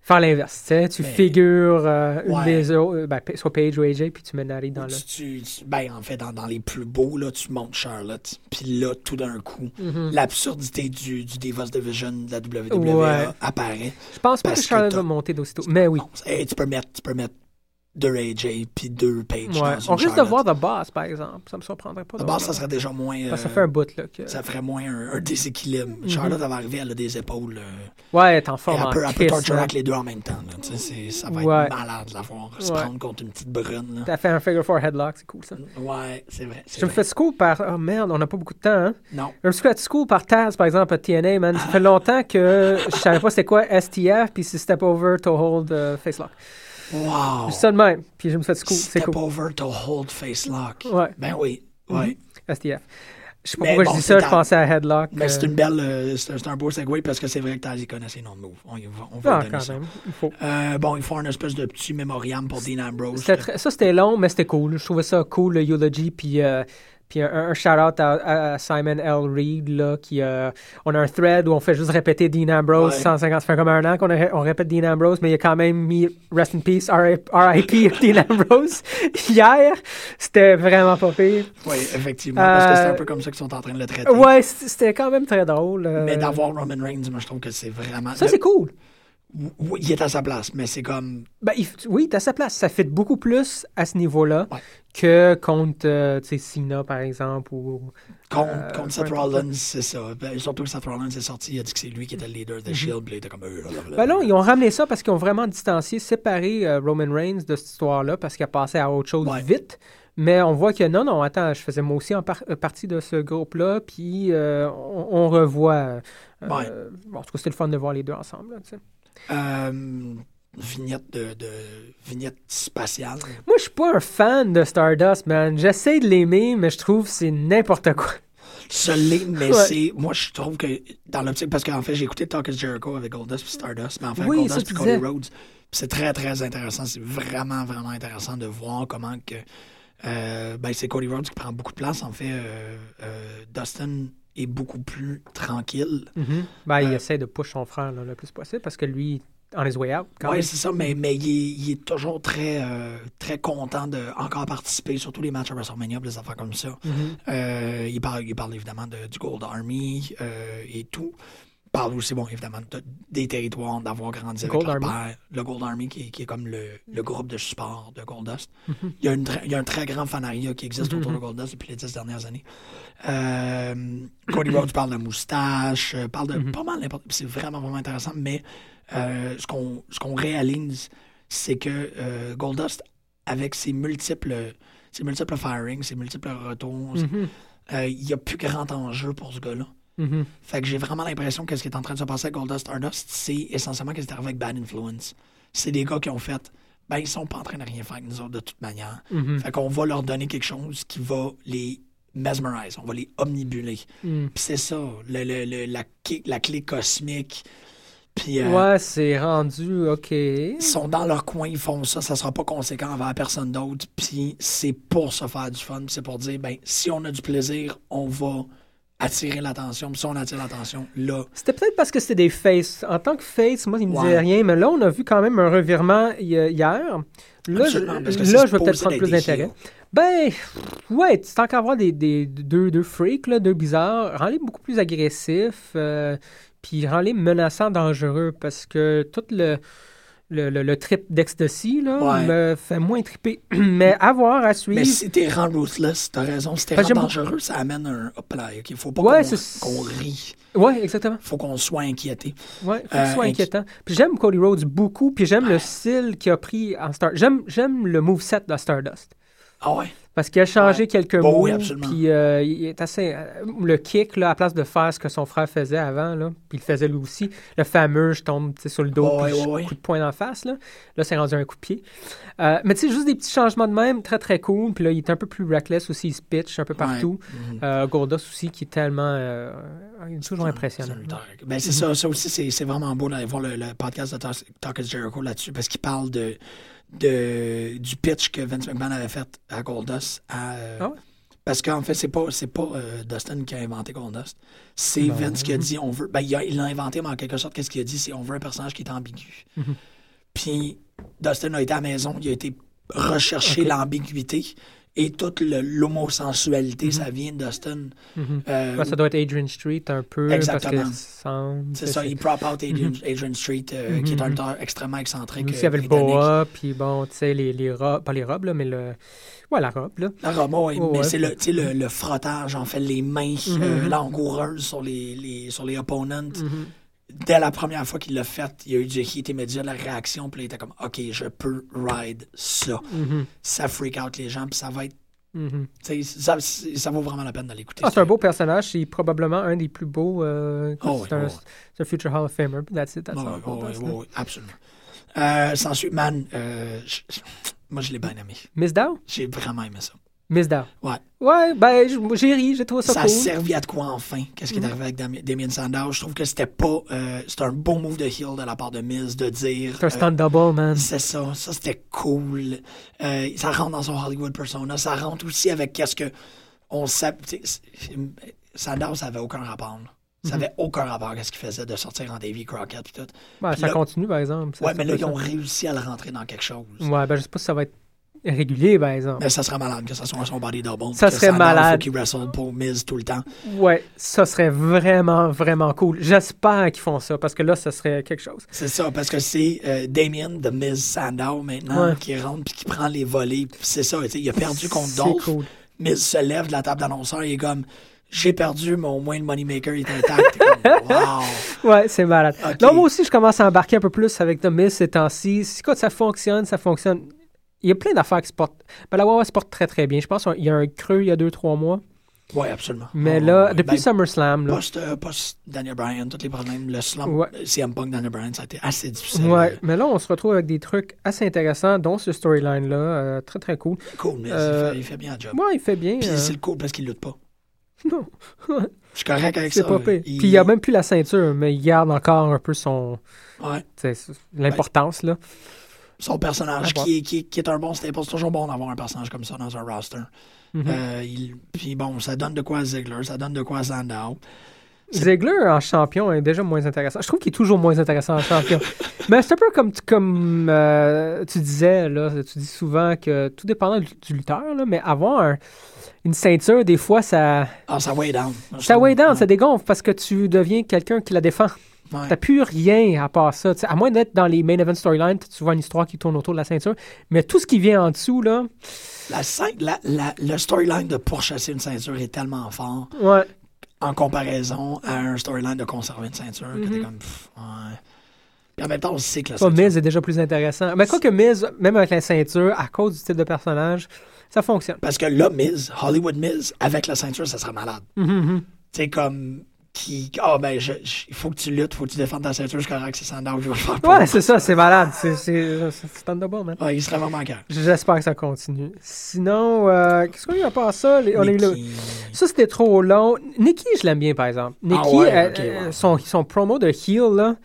Speaker 5: Faire l'inverse. tu figures euh, une des autres, euh, ben, soit Page ou AJ, puis tu mets Nari dans le.
Speaker 4: Tu- tu- tu- ben, en fait, dans, dans les plus beaux, là, tu montes Charlotte. Puis là, tout d'un coup,
Speaker 5: Mhm.
Speaker 4: l'absurdité du, du Divas Division de la WWE
Speaker 5: Ouais.
Speaker 4: apparaît.
Speaker 5: Je pense pas que Charlotte va monter d'aussitôt. Mais oui.
Speaker 4: Non, hey, tu peux mettre, tu peux mettre deux AJ puis deux Page.
Speaker 5: Ouais. On risque de voir The Boss, par exemple. Ça me surprendrait pas. de
Speaker 4: D'abord,
Speaker 5: voir
Speaker 4: ça serait déjà moins. Euh,
Speaker 5: ça fait un bout, là. que-
Speaker 4: ça ferait moins un, un déséquilibre.
Speaker 5: Mhm.
Speaker 4: Charlotte, elle va arriver, elle a des épaules. euh,
Speaker 5: Ouais, elle est en forme.
Speaker 4: elle peut, elle peut torturer avec les deux en même temps. ça va
Speaker 5: Ouais.
Speaker 4: être malade de la voir se
Speaker 5: Ouais.
Speaker 4: prendre contre une petite brune.
Speaker 5: T'as fait un figure four headlock, c'est cool ça.
Speaker 4: Ouais, c'est vrai.
Speaker 5: Je me fais school par. Oh merde, on n'a pas beaucoup de temps, hein.
Speaker 4: Non.
Speaker 5: Je me suis fait school par Taz, par exemple, à TNA, man. Ça fait longtemps que je savais pas c'était quoi STF, puis c'est Step Over to Hold euh, Face Lock.
Speaker 4: Wow.
Speaker 5: Juste ça de même, puis je me school. C'est
Speaker 4: Step
Speaker 5: cool.
Speaker 4: over to hold face lock.
Speaker 5: Ouais.
Speaker 4: Ben oui. Ouais.
Speaker 5: STF. Je sais pas
Speaker 4: Mais
Speaker 5: pourquoi
Speaker 4: bon,
Speaker 5: je dis ça, je pensais à Headlock.
Speaker 4: Mais c'est
Speaker 5: euh,
Speaker 4: une belle. euh, c'est un- beau segue parce que c'est vrai que Taz, il connaît ses noms de moves. On, on va
Speaker 5: Ah,
Speaker 4: donner
Speaker 5: quand
Speaker 4: ça.
Speaker 5: même. Il faut.
Speaker 4: Euh, bon, il faut un espèce de petit mémoriam pour Dean Ambrose.
Speaker 5: Très- Ça, c'était long, mais c'était cool. Je trouvais ça cool, le eulogy. Puis, puis un, un shout-out à, à Simon L. Reed. Là, qui, euh, on a un thread où on fait juste répéter Dean Ambrose
Speaker 4: Ouais.
Speaker 5: 150. Ça fait comme un an qu'on on répète Dean Ambrose, mais il a quand même mis Rest in Peace, R.I.P. Dean Ambrose. Hier, c'était vraiment pas pire.
Speaker 4: Oui, effectivement. Parce que c'est un peu comme ça qu'ils sont en train de le traiter.
Speaker 5: Ouais, c- c'était quand même très drôle. euh,
Speaker 4: Mais d'avoir Roman Reigns, moi, je trouve que c'est vraiment.
Speaker 5: Ça, c'est cool.
Speaker 4: Oui, il est à sa place, mais c'est comme.
Speaker 5: Ben, il f- oui, t'as sa place. Ça fait beaucoup plus à ce niveau-là
Speaker 4: Ouais.
Speaker 5: Que contre euh, Cena, par exemple, ou
Speaker 4: Contre,
Speaker 5: Euh,
Speaker 4: contre Seth. Rollins, c'est ça. Ben, surtout que Seth Rollins est sorti, il a dit que c'est lui qui était le leader de Shield, puis il était comme.
Speaker 5: Mhm. Ben non, ils ont ramené ça parce qu'ils ont vraiment distancié, séparé euh, Roman Reigns de cette histoire-là parce qu'il a passé à autre chose
Speaker 4: Ouais.
Speaker 5: vite. Mais on voit que non, non, attends, je faisais moi aussi en par- euh, partie de ce groupe-là, puis on, on revoit.
Speaker 4: Ouais.
Speaker 5: bon, en tout cas, c'était le fun de voir les deux ensemble. là.
Speaker 4: Euh, vignette de, de vignette spatiale.
Speaker 5: Moi, je suis pas un fan de Stardust, man. J'essaie de l'aimer, mais je trouve que c'est n'importe quoi.
Speaker 4: Ce l'est, mais
Speaker 5: Ouais.
Speaker 4: c'est. Moi, je trouve que dans l'optique. Parce qu'en fait, j'ai écouté Talk is Jericho avec Goldust puis Stardust, mais en fait,
Speaker 5: Oui,
Speaker 4: Goldust puis Cody. Rhodes. C'est très, très intéressant. C'est vraiment, vraiment intéressant de voir comment que. euh, ben, c'est Cody Rhodes qui prend beaucoup de place. En fait, euh, euh, Dustin est beaucoup plus tranquille.
Speaker 5: Ben, il essaie de push son frère là, le plus possible parce que lui, on his way out.
Speaker 4: Oui, c'est ça, mais, mais il, est, il est toujours très, euh, très content de encore participer, surtout les matchs à WrestleMania, des affaires comme ça.
Speaker 5: Mhm.
Speaker 4: Euh, il, parle, il parle évidemment de, du Gold Army euh, et tout. Il parle aussi, bon, évidemment, de- des territoires, d'avoir grandi avec
Speaker 5: Gold
Speaker 4: leur
Speaker 5: Army.
Speaker 4: père. Le Gold Army, qui, est- qui est comme le, le groupe de support de Goldust.
Speaker 5: Mhm.
Speaker 4: il, y a une il y a un très grand fanariat qui existe autour de Goldust depuis les dix dernières années. Euh, Cody Rhodes parle de moustache, euh, parle de
Speaker 5: Mhm.
Speaker 4: pas mal n'importe C'est vraiment, vraiment intéressant, mais euh, ce qu'on ce qu'on réalise, c'est que euh, Goldust, avec ses multiples, ses multiples firings, ses multiples retours,
Speaker 5: Mhm.
Speaker 4: euh, il n'y a plus grand enjeu pour ce gars-là.
Speaker 5: Mhm.
Speaker 4: Fait que j'ai vraiment l'impression que ce qui est en train de se passer avec Goldust Stardust, c'est essentiellement ce qui est arrivé avec Bad Influence. C'est des gars qui ont fait, ben ils sont pas en train de rien faire avec nous autres de toute manière.
Speaker 5: Mhm.
Speaker 4: Fait qu'on va leur donner quelque chose qui va les mesmerize, on va les omnibuler.
Speaker 5: Mm.
Speaker 4: Puis c'est ça, le- le- le- la, clé- la clé cosmique. Puis euh,
Speaker 5: Ouais, c'est rendu, OK.
Speaker 4: ils sont dans leur coin, ils font ça, ça sera pas conséquent envers personne d'autre. Puis c'est pour se faire du fun, puis c'est pour dire, ben, si on a du plaisir, on va attirer l'attention. Puis si on attire l'attention, là,
Speaker 5: C'était peut-être parce que c'était des faces. En tant que face, moi, il me
Speaker 4: Ouais.
Speaker 5: disait rien, mais là, on a vu quand même un revirement hi- hier. Là, je,
Speaker 4: Absolument, parce que
Speaker 5: là, je vais peut-être prendre plus d'intérêt. Ben, ouais, tu tant qu'à avoir des, des- deux, deux freaks, là, deux bizarres, rends-les beaucoup plus agressifs, euh, puis rends-les menaçants, dangereux, parce que tout le, le, le- le trip d'ecstasy, là,
Speaker 4: Ouais.
Speaker 5: me fait moins triper. Mais avoir à suivre...
Speaker 4: Mais si t'es rend ruthless, t'as raison. Si t'es rend dangereux, ça amène un hop là. Il faut pas
Speaker 5: Ouais,
Speaker 4: qu'on, rie.
Speaker 5: Ouais, exactement.
Speaker 4: faut qu'on soit inquiété.
Speaker 5: Ouais, faut
Speaker 4: Euh,
Speaker 5: soit
Speaker 4: inqui-
Speaker 5: inquiétant. Puis j'aime Cody Rhodes beaucoup, puis j'aime le style qu'il a pris en Star. J'aime, j'aime le moveset de Stardust.
Speaker 4: Ah ouais?
Speaker 5: Parce qu'il a changé
Speaker 4: Ouais.
Speaker 5: quelques
Speaker 4: Bon,
Speaker 5: mots.
Speaker 4: oui, absolument.
Speaker 5: Puis euh, il est assez. euh, le kick, là, à place de faire ce que son frère faisait avant, là, puis il le faisait lui aussi. Le fameux, je tombe sur le dos,
Speaker 4: Ouais,
Speaker 5: puis
Speaker 4: ouais, ouais.
Speaker 5: coup de poing d'en face. Là, là c'est rendu un coup de pied. Euh, mais tu sais, juste des petits changements de même, très très cool. Puis là, il est un peu plus reckless aussi, il se pitch un peu partout.
Speaker 4: Mhm.
Speaker 5: Euh, Goldust aussi, qui est tellement. il est toujours
Speaker 4: C'est
Speaker 5: impressionnant.
Speaker 4: lutteur. Ben, c'est ça, ça aussi, c'est, c'est vraiment beau d'aller voir le, le podcast de Talk Talk is Jericho là-dessus parce qu'il parle de, de, du pitch que Vince McMahon avait fait à Goldust. À, euh,
Speaker 5: Ah ouais?
Speaker 4: Parce qu'en fait, c'est pas, c'est pas euh, Dustin qui a inventé Goldust. C'est
Speaker 5: Non.
Speaker 4: Vince qui a dit on veut. Ben, il, l'a inventé, mais en quelque sorte, qu'est-ce qu'il a dit? C'est on veut un personnage qui est ambigu.
Speaker 5: Mhm.
Speaker 4: Puis Dustin a été à la maison, il a été rechercher l'ambiguïté et toute l'homosensualité, ça vient de Dustin.
Speaker 5: Mhm.
Speaker 4: Euh,
Speaker 5: ça doit être Adrian Street un peu.
Speaker 4: Exactement. C'est ça, il prop out Adrian, Adrian Street, euh, qui est un lutteur extrêmement excentrique.
Speaker 5: Aussi, il y
Speaker 4: euh,
Speaker 5: avait le boa, puis bon, tu sais, les, les robes, pas les robes, là, mais le. Ouais, la robe, là.
Speaker 4: La robe,
Speaker 5: Oh,
Speaker 4: mais
Speaker 5: ouais.
Speaker 4: c'est le, le, le frottage, en fait, les mains euh, langoureuses sur les, les, sur les opponents. Dès la première fois qu'il l'a fait, il y a eu du hit immédiat, la réaction, puis il était comme, OK, je peux ride ça.
Speaker 5: Mhm.
Speaker 4: Ça freak out les gens, puis ça va être,
Speaker 5: Mhm.
Speaker 4: ça, vaut vraiment la peine de l'écouter.
Speaker 5: Ah, c'est un beau personnage, c'est probablement un des plus beaux. euh,
Speaker 4: Oh,
Speaker 5: c'est
Speaker 4: oui,
Speaker 5: un,
Speaker 4: oui, oui.
Speaker 5: c'est un future Hall of Famer. That's it, that's all.
Speaker 4: ouais,
Speaker 5: Goldust,
Speaker 4: ouais,
Speaker 5: là.
Speaker 4: ouais, absolument. Euh, sans suite, man, euh, je- moi, je l'ai bien aimé.
Speaker 5: Miss Dow?
Speaker 4: J'ai vraiment aimé ça.
Speaker 5: Miss Dow.
Speaker 4: Ouais.
Speaker 5: Ouais, ben, j'ai ri, j'ai trouvé ça,
Speaker 4: Ça a
Speaker 5: cool.
Speaker 4: servi à de quoi enfin? Qu'est-ce qui est arrivé avec Dami- Damien Sandow? Je trouve que c'était pas. euh, c'était un bon move de heel de la part de Miz de dire.
Speaker 5: C'est un
Speaker 4: euh,
Speaker 5: stunt double, man.
Speaker 4: c'est ça, ça c'était cool. Euh, ça rentre dans son Hollywood persona. Ça rentre aussi avec qu'est-ce que. On sait. Sandow, ça avait aucun rapport. là.
Speaker 5: Mhm.
Speaker 4: Ça avait aucun rapport à ce qu'il faisait de sortir en Davy Crockett et tout.
Speaker 5: Ouais, ça
Speaker 4: là-
Speaker 5: continue, par exemple. Ça,
Speaker 4: ouais,
Speaker 5: ça
Speaker 4: mais là, ils ont réussi à le rentrer dans quelque chose.
Speaker 5: Ouais, ben, je sais pas si ça va être régulier, par exemple.
Speaker 4: Mais ça serait malade que ça soit son body double.
Speaker 5: Ça serait malade.
Speaker 4: qu'il wrestle pour Miz tout le temps.
Speaker 5: Ouais, ça serait vraiment, vraiment cool. J'espère qu'ils font ça, parce que là, ça serait quelque chose.
Speaker 4: C'est ça, parce que c'est euh, Damien de Miz Sandow maintenant
Speaker 5: Ouais.
Speaker 4: qui rentre puis qui prend les volets. C'est ça, il a perdu contre Dolph.
Speaker 5: cool.
Speaker 4: Miz se lève de la table d'annonceur, il est comme j'ai perdu, mais au moins le Moneymaker est intact. Wow!
Speaker 5: Ouais, c'est malade.
Speaker 4: Ok.
Speaker 5: Non, moi aussi, je commence à embarquer un peu plus avec The Miz ces temps-ci. Si quand ça fonctionne, ça fonctionne. Il y a plein d'affaires qui se portent. Ben, la Wawa se porte très, très bien. Je pense qu'il y a un creux il y a deux, trois mois.
Speaker 4: Oui, absolument.
Speaker 5: Mais
Speaker 4: Ouais,
Speaker 5: là,
Speaker 4: ouais,
Speaker 5: depuis
Speaker 4: ben,
Speaker 5: SummerSlam, là.
Speaker 4: Post, euh, post Daniel Bryan, tous les problèmes, le slump,
Speaker 5: Ouais.
Speaker 4: euh, CM Punk, Daniel Bryan, ça a été assez difficile. Euh,
Speaker 5: mais là, on se retrouve avec des trucs assez intéressants, dont ce storyline-là. euh, très, très cool.
Speaker 4: Cool, mais
Speaker 5: Euh,
Speaker 4: il, fait, il fait bien le job.
Speaker 5: Moi, il fait bien.
Speaker 4: Puis
Speaker 5: euh,
Speaker 4: c'est le cool parce qu'il lutte pas.
Speaker 5: Non,
Speaker 4: Je suis correct avec
Speaker 5: c'est
Speaker 4: ça.
Speaker 5: pas pire.
Speaker 4: Il-
Speaker 5: Puis il a même plus la ceinture, mais il garde encore un peu son.
Speaker 4: Ouais.
Speaker 5: L'importance, là.
Speaker 4: Son personnage qui, est, qui, est- qui est un bon staple. C'est toujours bon d'avoir un personnage comme ça dans un roster.
Speaker 5: Mhm.
Speaker 4: Euh, il- puis bon, ça donne de quoi à Ziggler, ça donne de quoi à Sandow.
Speaker 5: Ziegler en champion est déjà moins intéressant. Je trouve qu'il est toujours moins intéressant en champion. Mais c'est un peu comme, tu- comme euh, tu disais, là, tu dis souvent que tout dépendant du, du lutteur, là, mais avoir un- une ceinture, des fois, ça,
Speaker 4: Ah, ça weigh down.
Speaker 5: ça weigh down,
Speaker 4: Ouais.
Speaker 5: ça dégonfle parce que tu deviens quelqu'un qui la défend.
Speaker 4: Ouais.
Speaker 5: T'as plus rien à part ça. À moins d'être dans les main event storylines, tu vois une histoire qui tourne autour de la ceinture. Mais tout ce qui vient en dessous, là,
Speaker 4: La, la, la- le storyline de pourchasser une ceinture est tellement fort
Speaker 5: ouais.
Speaker 4: en comparaison à un storyline de conserver une ceinture que t'es comme. pff, ouais. Puis en même temps, on sait que la ceinture.
Speaker 5: Miz est déjà plus intéressant. Mais quoi que Miz, même avec la ceinture, à cause du type de personnage, ça fonctionne.
Speaker 4: Parce que là, Miz, Hollywood Miz, avec la ceinture, ça serait malade.
Speaker 5: Mhm, mhm.
Speaker 4: Tu sais, comme. Qui. Ah, ben, je- je- il faut que tu luttes, il faut que tu défendes ta ceinture, c'est correct, c'est Sandow qui va le faire.
Speaker 5: Ouais, c'est ça, c'est malade. C'est- C'est c'est Thunderbolt, man.
Speaker 4: Ouais, il serait vraiment cœur.
Speaker 5: J'espère que ça continue. Sinon, euh, qu'est-ce qu'on a eu à part ça? Les- on a eu le- Ça, c'était trop long. Nikki, je l'aime bien, par exemple. Nikki,
Speaker 4: Ah ouais, ouais.
Speaker 5: son, son promo de heel, là,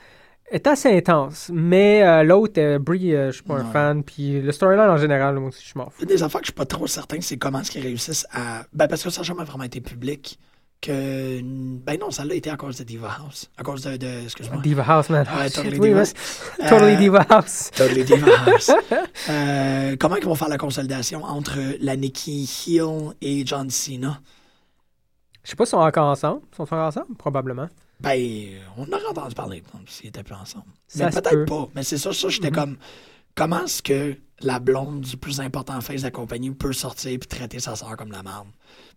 Speaker 5: est assez intense. Mais euh, l'autre, euh, Brie, euh, je suis pas un fan. Puis le storyline en général, moi aussi, je m'en fous.
Speaker 4: Une des affaires que je suis pas trop certain, c'est comment est-ce qu'ils réussissent à. Ben, parce que ça n'a jamais vraiment été public. Que. Ben non, ça l'a été à cause de Diva House. À cause de. de- Excuse-moi.
Speaker 5: Diva House, man.
Speaker 4: Ouais, Totally
Speaker 5: shit,
Speaker 4: Diva.
Speaker 5: Totally
Speaker 4: Euh,
Speaker 5: Diva House.
Speaker 4: Totally Diva House. Euh, comment ils vont faire la consolidation entre la Nikki Hill et John Cena?
Speaker 5: Je sais pas s'ils sont encore ensemble. Ils sont encore ensemble? Probablement.
Speaker 4: Ben, on aurait entendu parler s'ils étaient plus ensemble.
Speaker 5: Ça
Speaker 4: mais peut-être
Speaker 5: peut.
Speaker 4: pas. Mais c'est ça, ça, j'étais
Speaker 5: Mhm.
Speaker 4: comme. Comment est-ce que la blonde du plus important face de la compagnie peut sortir puis traiter sa soeur comme la merde?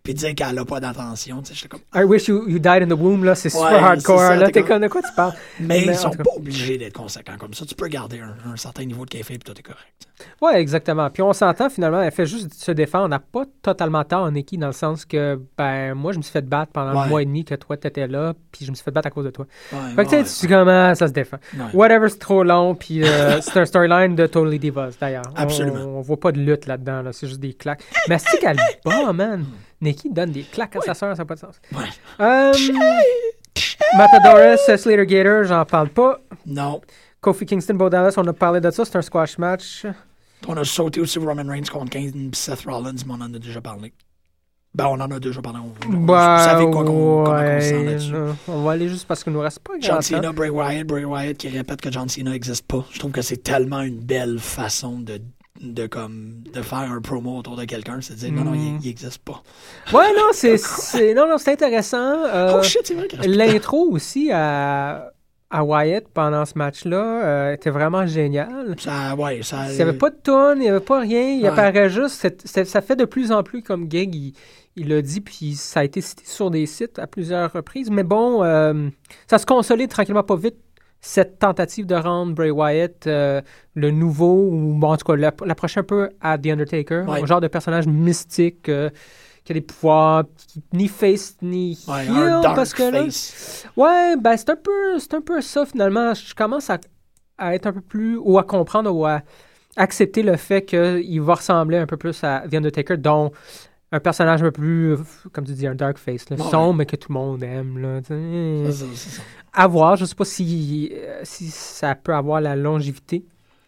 Speaker 4: Puis dire qu'elle a pas d'attention, tu sais, j'étais comme.
Speaker 5: I wish you, you died in the womb, là. C'est super
Speaker 4: Ouais,
Speaker 5: hardcore.
Speaker 4: ça,
Speaker 5: là,
Speaker 4: t'es comme-
Speaker 5: de quoi tu parles?
Speaker 4: Mais,
Speaker 5: Mais
Speaker 4: ils sont pas obligés d'être conséquents comme ça. Tu peux garder un, un certain niveau de café puis tout est correct.
Speaker 5: Ouais, exactement. Puis on s'entend finalement, elle fait juste se défendre. On n'a pas totalement tort, Nikki, dans le sens que, ben, moi, je me suis fait battre pendant
Speaker 4: Ouais.
Speaker 5: le mois et demi que toi, t'étais là, puis je me suis fait battre à cause de toi.
Speaker 4: Ouais,
Speaker 5: Fait que tu sais,
Speaker 4: ouais,
Speaker 5: tu sais comment ça se défend. Whatever, c'est trop long, puis euh, c'est un storyline de Totally Divas, d'ailleurs. On-
Speaker 4: Absolument.
Speaker 5: On, voit pas de lutte là-dedans, là, c'est juste des claques. Mais c'est qu'elle bat, man? Nikki donne des claques à sa soeur, ça n'a pas de sens.
Speaker 4: Ouais.
Speaker 5: Matadores, Slater Gator, j'en parle pas.
Speaker 4: Non.
Speaker 5: Kofi Kingston, Bo Dallas, on a parlé de ça, c'est un squash match.
Speaker 4: On a sauté aussi Roman Reigns contre Kane Seth Rollins, mais on en a déjà parlé. Ben, on en a déjà parlé. On, on-
Speaker 5: Bah,
Speaker 4: vous savez quoi qu'on, comment on sent là-dessus.
Speaker 5: va aller juste parce qu'il nous reste pas grand
Speaker 4: John. Cena, Bray Wyatt, Bray Wyatt qui répète que John Cena n'existe pas. Je trouve que c'est tellement une belle façon de, de, comme, de faire un promo autour de quelqu'un. C'est de dire, non, non, il-
Speaker 5: Mm.
Speaker 4: n'existe pas.
Speaker 5: Ouais, non, c'est, non, non, c'est intéressant. Euh,
Speaker 4: oh shit, c'est vrai
Speaker 5: l'intro aussi à, à Wyatt pendant ce match-là euh, était vraiment génial.
Speaker 4: Ça, ouais, ça.
Speaker 5: Il n'y avait pas de tonne, il n'y avait pas rien. Il
Speaker 4: Ouais.
Speaker 5: apparaît juste. ça fait de plus en plus comme gag. Il, l'a dit, puis ça a été cité sur des sites à plusieurs reprises. Mais bon, euh, ça se consolide tranquillement pas vite. Cette tentative de rendre Bray Wyatt euh, le nouveau, ou bon, en tout cas, la- l'approcher un peu à The Undertaker,
Speaker 4: Ouais.
Speaker 5: un genre de personnage mystique qui a des pouvoirs, ni face ni
Speaker 4: Ouais,
Speaker 5: heel, parce que là,
Speaker 4: face.
Speaker 5: Ouais, ben c'est un peu, c'est un peu ça finalement. Je commence à, à être un peu plus ou à comprendre ou à accepter le fait qu'il va ressembler un peu plus à The Undertaker, dont un personnage un peu plus, comme tu dis, un dark face, là,
Speaker 4: Ouais.
Speaker 5: sombre, mais que tout le monde aime. Là,
Speaker 4: ça, ça.
Speaker 5: à voir, je sais pas si, euh, si ça peut avoir la longévité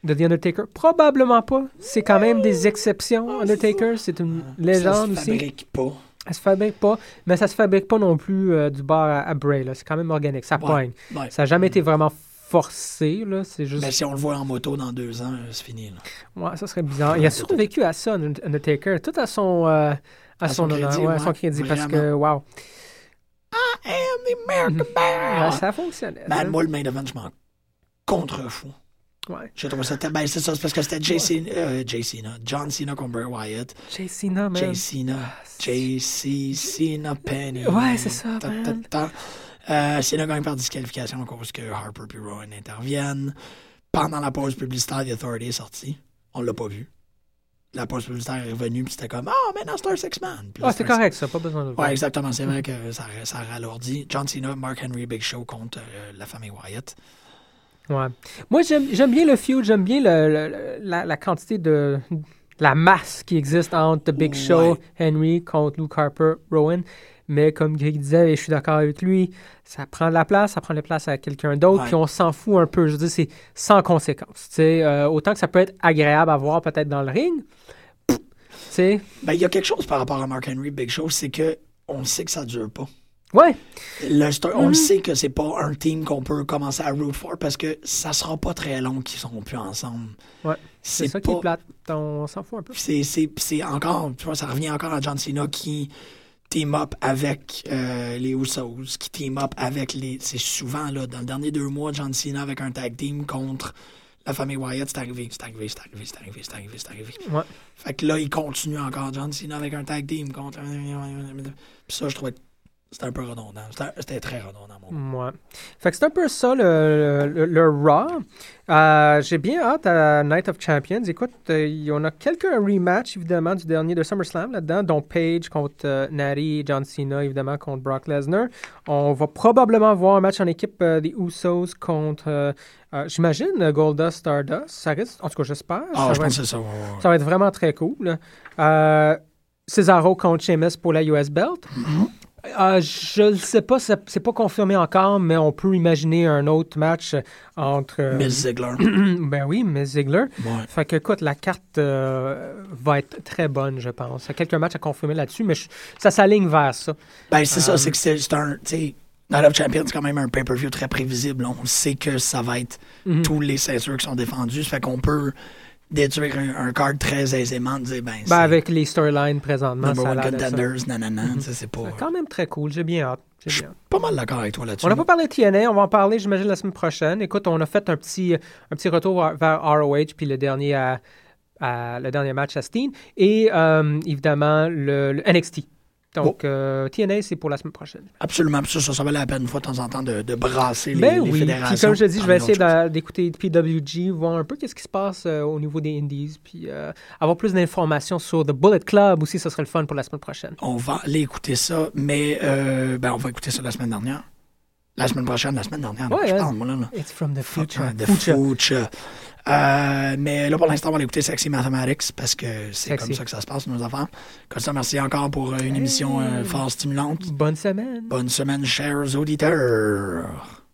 Speaker 5: de The Undertaker? Probablement pas. C'est quand même des exceptions. Undertaker, c'est une légende
Speaker 4: ça se
Speaker 5: aussi.
Speaker 4: fabrique pas.
Speaker 5: Ça se fabrique pas, mais ça se fabrique pas non plus euh, du bar à, à Bray. C'est quand même organique, ça
Speaker 4: Ouais.
Speaker 5: poigne.
Speaker 4: Ouais.
Speaker 5: Ça n'a jamais été vraiment forcé, là. C'est juste.
Speaker 4: Mais si on le voit en moto dans deux ans, euh, c'est fini. Là.
Speaker 5: Ouais, ça serait bizarre. Il a survécu à ça, Undertaker, tout à son, euh, à,
Speaker 4: À
Speaker 5: son,
Speaker 4: crédit,
Speaker 5: ouais, à son crédit, parce que, wow.
Speaker 4: I am the American
Speaker 5: Ouais,
Speaker 4: Bear.
Speaker 5: ça fonctionnait. Hein.
Speaker 4: moi, le main event, je m'en contrefous.
Speaker 5: Ouais.
Speaker 4: J'ai trouvé ça. Ben, c'est ça, c'est parce que c'était Jay Cena, euh, Jay Cena, John Cena contre Bray Wyatt.
Speaker 5: Jay Cena, man.
Speaker 4: Jay Cena, JC Cena Penny.
Speaker 5: Ouais, c'est ça,
Speaker 4: Ta, ta, ta. Euh, Cena gagne par disqualification à cause que Harper et Rowan interviennent. Pendant la pause publicitaire, The Authority est sorti. On l'a pas vu. La pause publicitaire est revenue, puis c'était comme Ah, maintenant c'est un six-man.
Speaker 5: Ah, c'est correct, ça, pas besoin de le voir.
Speaker 4: Ouais, exactement. C'est vrai que ça, ça ralourdit. John Cena, Mark Henry, Big Show contre euh, la famille Wyatt.
Speaker 5: Ouais. Moi, j'aime bien le feud, j'aime bien le, la, la quantité de. la masse qui existe entre The Big Show. Henry contre Luke Harper, Rowan. Mais comme Greg disait, et je suis d'accord avec lui, ça prend de la place, ça prend de la place à quelqu'un d'autre,
Speaker 4: Ouais.
Speaker 5: puis on s'en fout un peu. Je veux dire, c'est sans conséquence. Euh, autant que ça peut être agréable à voir peut-être dans le ring. pff, Tu sais,
Speaker 4: Ben, il y a quelque chose par rapport à Mark Henry, Big Show, c'est que on sait que ça dure pas.
Speaker 5: Ouais,
Speaker 4: Le On
Speaker 5: Mhm.
Speaker 4: le sait que c'est pas un team qu'on peut commencer à root for parce que ça sera pas très long qu'ils seront plus ensemble.
Speaker 5: Ouais. c'est ça qui
Speaker 4: pas-
Speaker 5: est plate. On s'en fout un peu.
Speaker 4: C'est encore, tu vois, ça revient encore à John Cena qui team up avec euh, les Usos, qui team up avec les. C'est souvent, là, dans les derniers deux mois, John Cena avec un tag team contre la famille Wyatt, c'est arrivé, c'est arrivé, c'est arrivé, c'est arrivé, c'est arrivé, c'est arrivé.
Speaker 5: Ouais.
Speaker 4: Fait que là, il continue encore, John Cena avec un tag team contre. Puis ça, je trouvais C'était un peu redondant. C'était- très redondant, mon
Speaker 5: Ouais. Fait que c'est un peu ça le, le, le Raw. Euh, J'ai bien hâte à Night of Champions. Écoute, euh, il y en a quelques rematchs, évidemment, du dernier de SummerSlam là-dedans, dont Paige contre euh, John Cena, évidemment, contre Brock Lesnar. On va probablement voir un match en équipe euh, des Usos contre, euh, j'imagine, Goldust Stardust. Ça risque, en tout cas, j'espère.
Speaker 4: Ah, je pense
Speaker 5: être-
Speaker 4: que ça. ouais, ouais.
Speaker 5: ça va être vraiment très cool. Cesaro contre Sheamus pour la US Belt. Euh, je ne sais pas, c'est pas confirmé encore, mais on peut imaginer un autre match entre. euh,
Speaker 4: Miss Ziggler.
Speaker 5: ben oui, Miss Ziggler.
Speaker 4: Ouais.
Speaker 5: Fait que, écoute, la carte euh, va être très bonne, je pense. Il y a quelques matchs à confirmer là-dessus, mais je- ça s'aligne vers ça.
Speaker 4: Ben, c'est
Speaker 5: Euh,
Speaker 4: ça, c'est que c'est un. Tu sais, Night of Champions, c'est quand même un pay-per-view très prévisible. On sait que ça va être
Speaker 5: Mhm.
Speaker 4: tous les ceintures qui sont défendus. Ça fait qu'on peut détruire un, un card très aisément, dire, ben,
Speaker 5: Ben, avec les storylines présentement,
Speaker 4: number
Speaker 5: ça
Speaker 4: one
Speaker 5: de ça.
Speaker 4: contenders, nanana. Sais, C'est pas.
Speaker 5: Quand même très cool. J'ai bien hâte.
Speaker 4: Je suis pas mal d'accord avec toi là-dessus.
Speaker 5: On n'a pas parlé de TNA, on va en parler, j'imagine, la semaine prochaine. Écoute, on a fait un petit, un petit retour vers ROH, puis le dernier, à- à- le dernier match à Steen, et euh, évidemment le, le NXT. Donc, euh, TNA, c'est pour la semaine prochaine.
Speaker 4: Absolument. Ça, ça, ça valait la peine une fois de temps en temps de, de brasser les,
Speaker 5: Ben
Speaker 4: les
Speaker 5: oui,
Speaker 4: fédérations.
Speaker 5: puis comme je te dis, je vais essayer d'écouter PWG, voir un peu qu'est-ce qui se passe euh, au niveau des Indies, puis euh, avoir plus d'informations sur The Bullet Club aussi, ça serait le fun pour la semaine prochaine.
Speaker 4: On va aller écouter ça, mais euh, ben, on va écouter ça la semaine dernière. La semaine prochaine, la semaine dernière.
Speaker 5: Ouais,
Speaker 4: je
Speaker 5: hein.
Speaker 4: parle, moi, là. là.
Speaker 5: It's from the future. Future.
Speaker 4: future. Euh, mais là, pour l'instant, on va aller écouter Sexy Mathematics parce que c'est comme ça que ça se passe, nos affaires. Comme ça, merci encore pour euh, une émission euh, fort stimulante.
Speaker 5: Bonne semaine.
Speaker 4: Bonne semaine, chers auditeurs.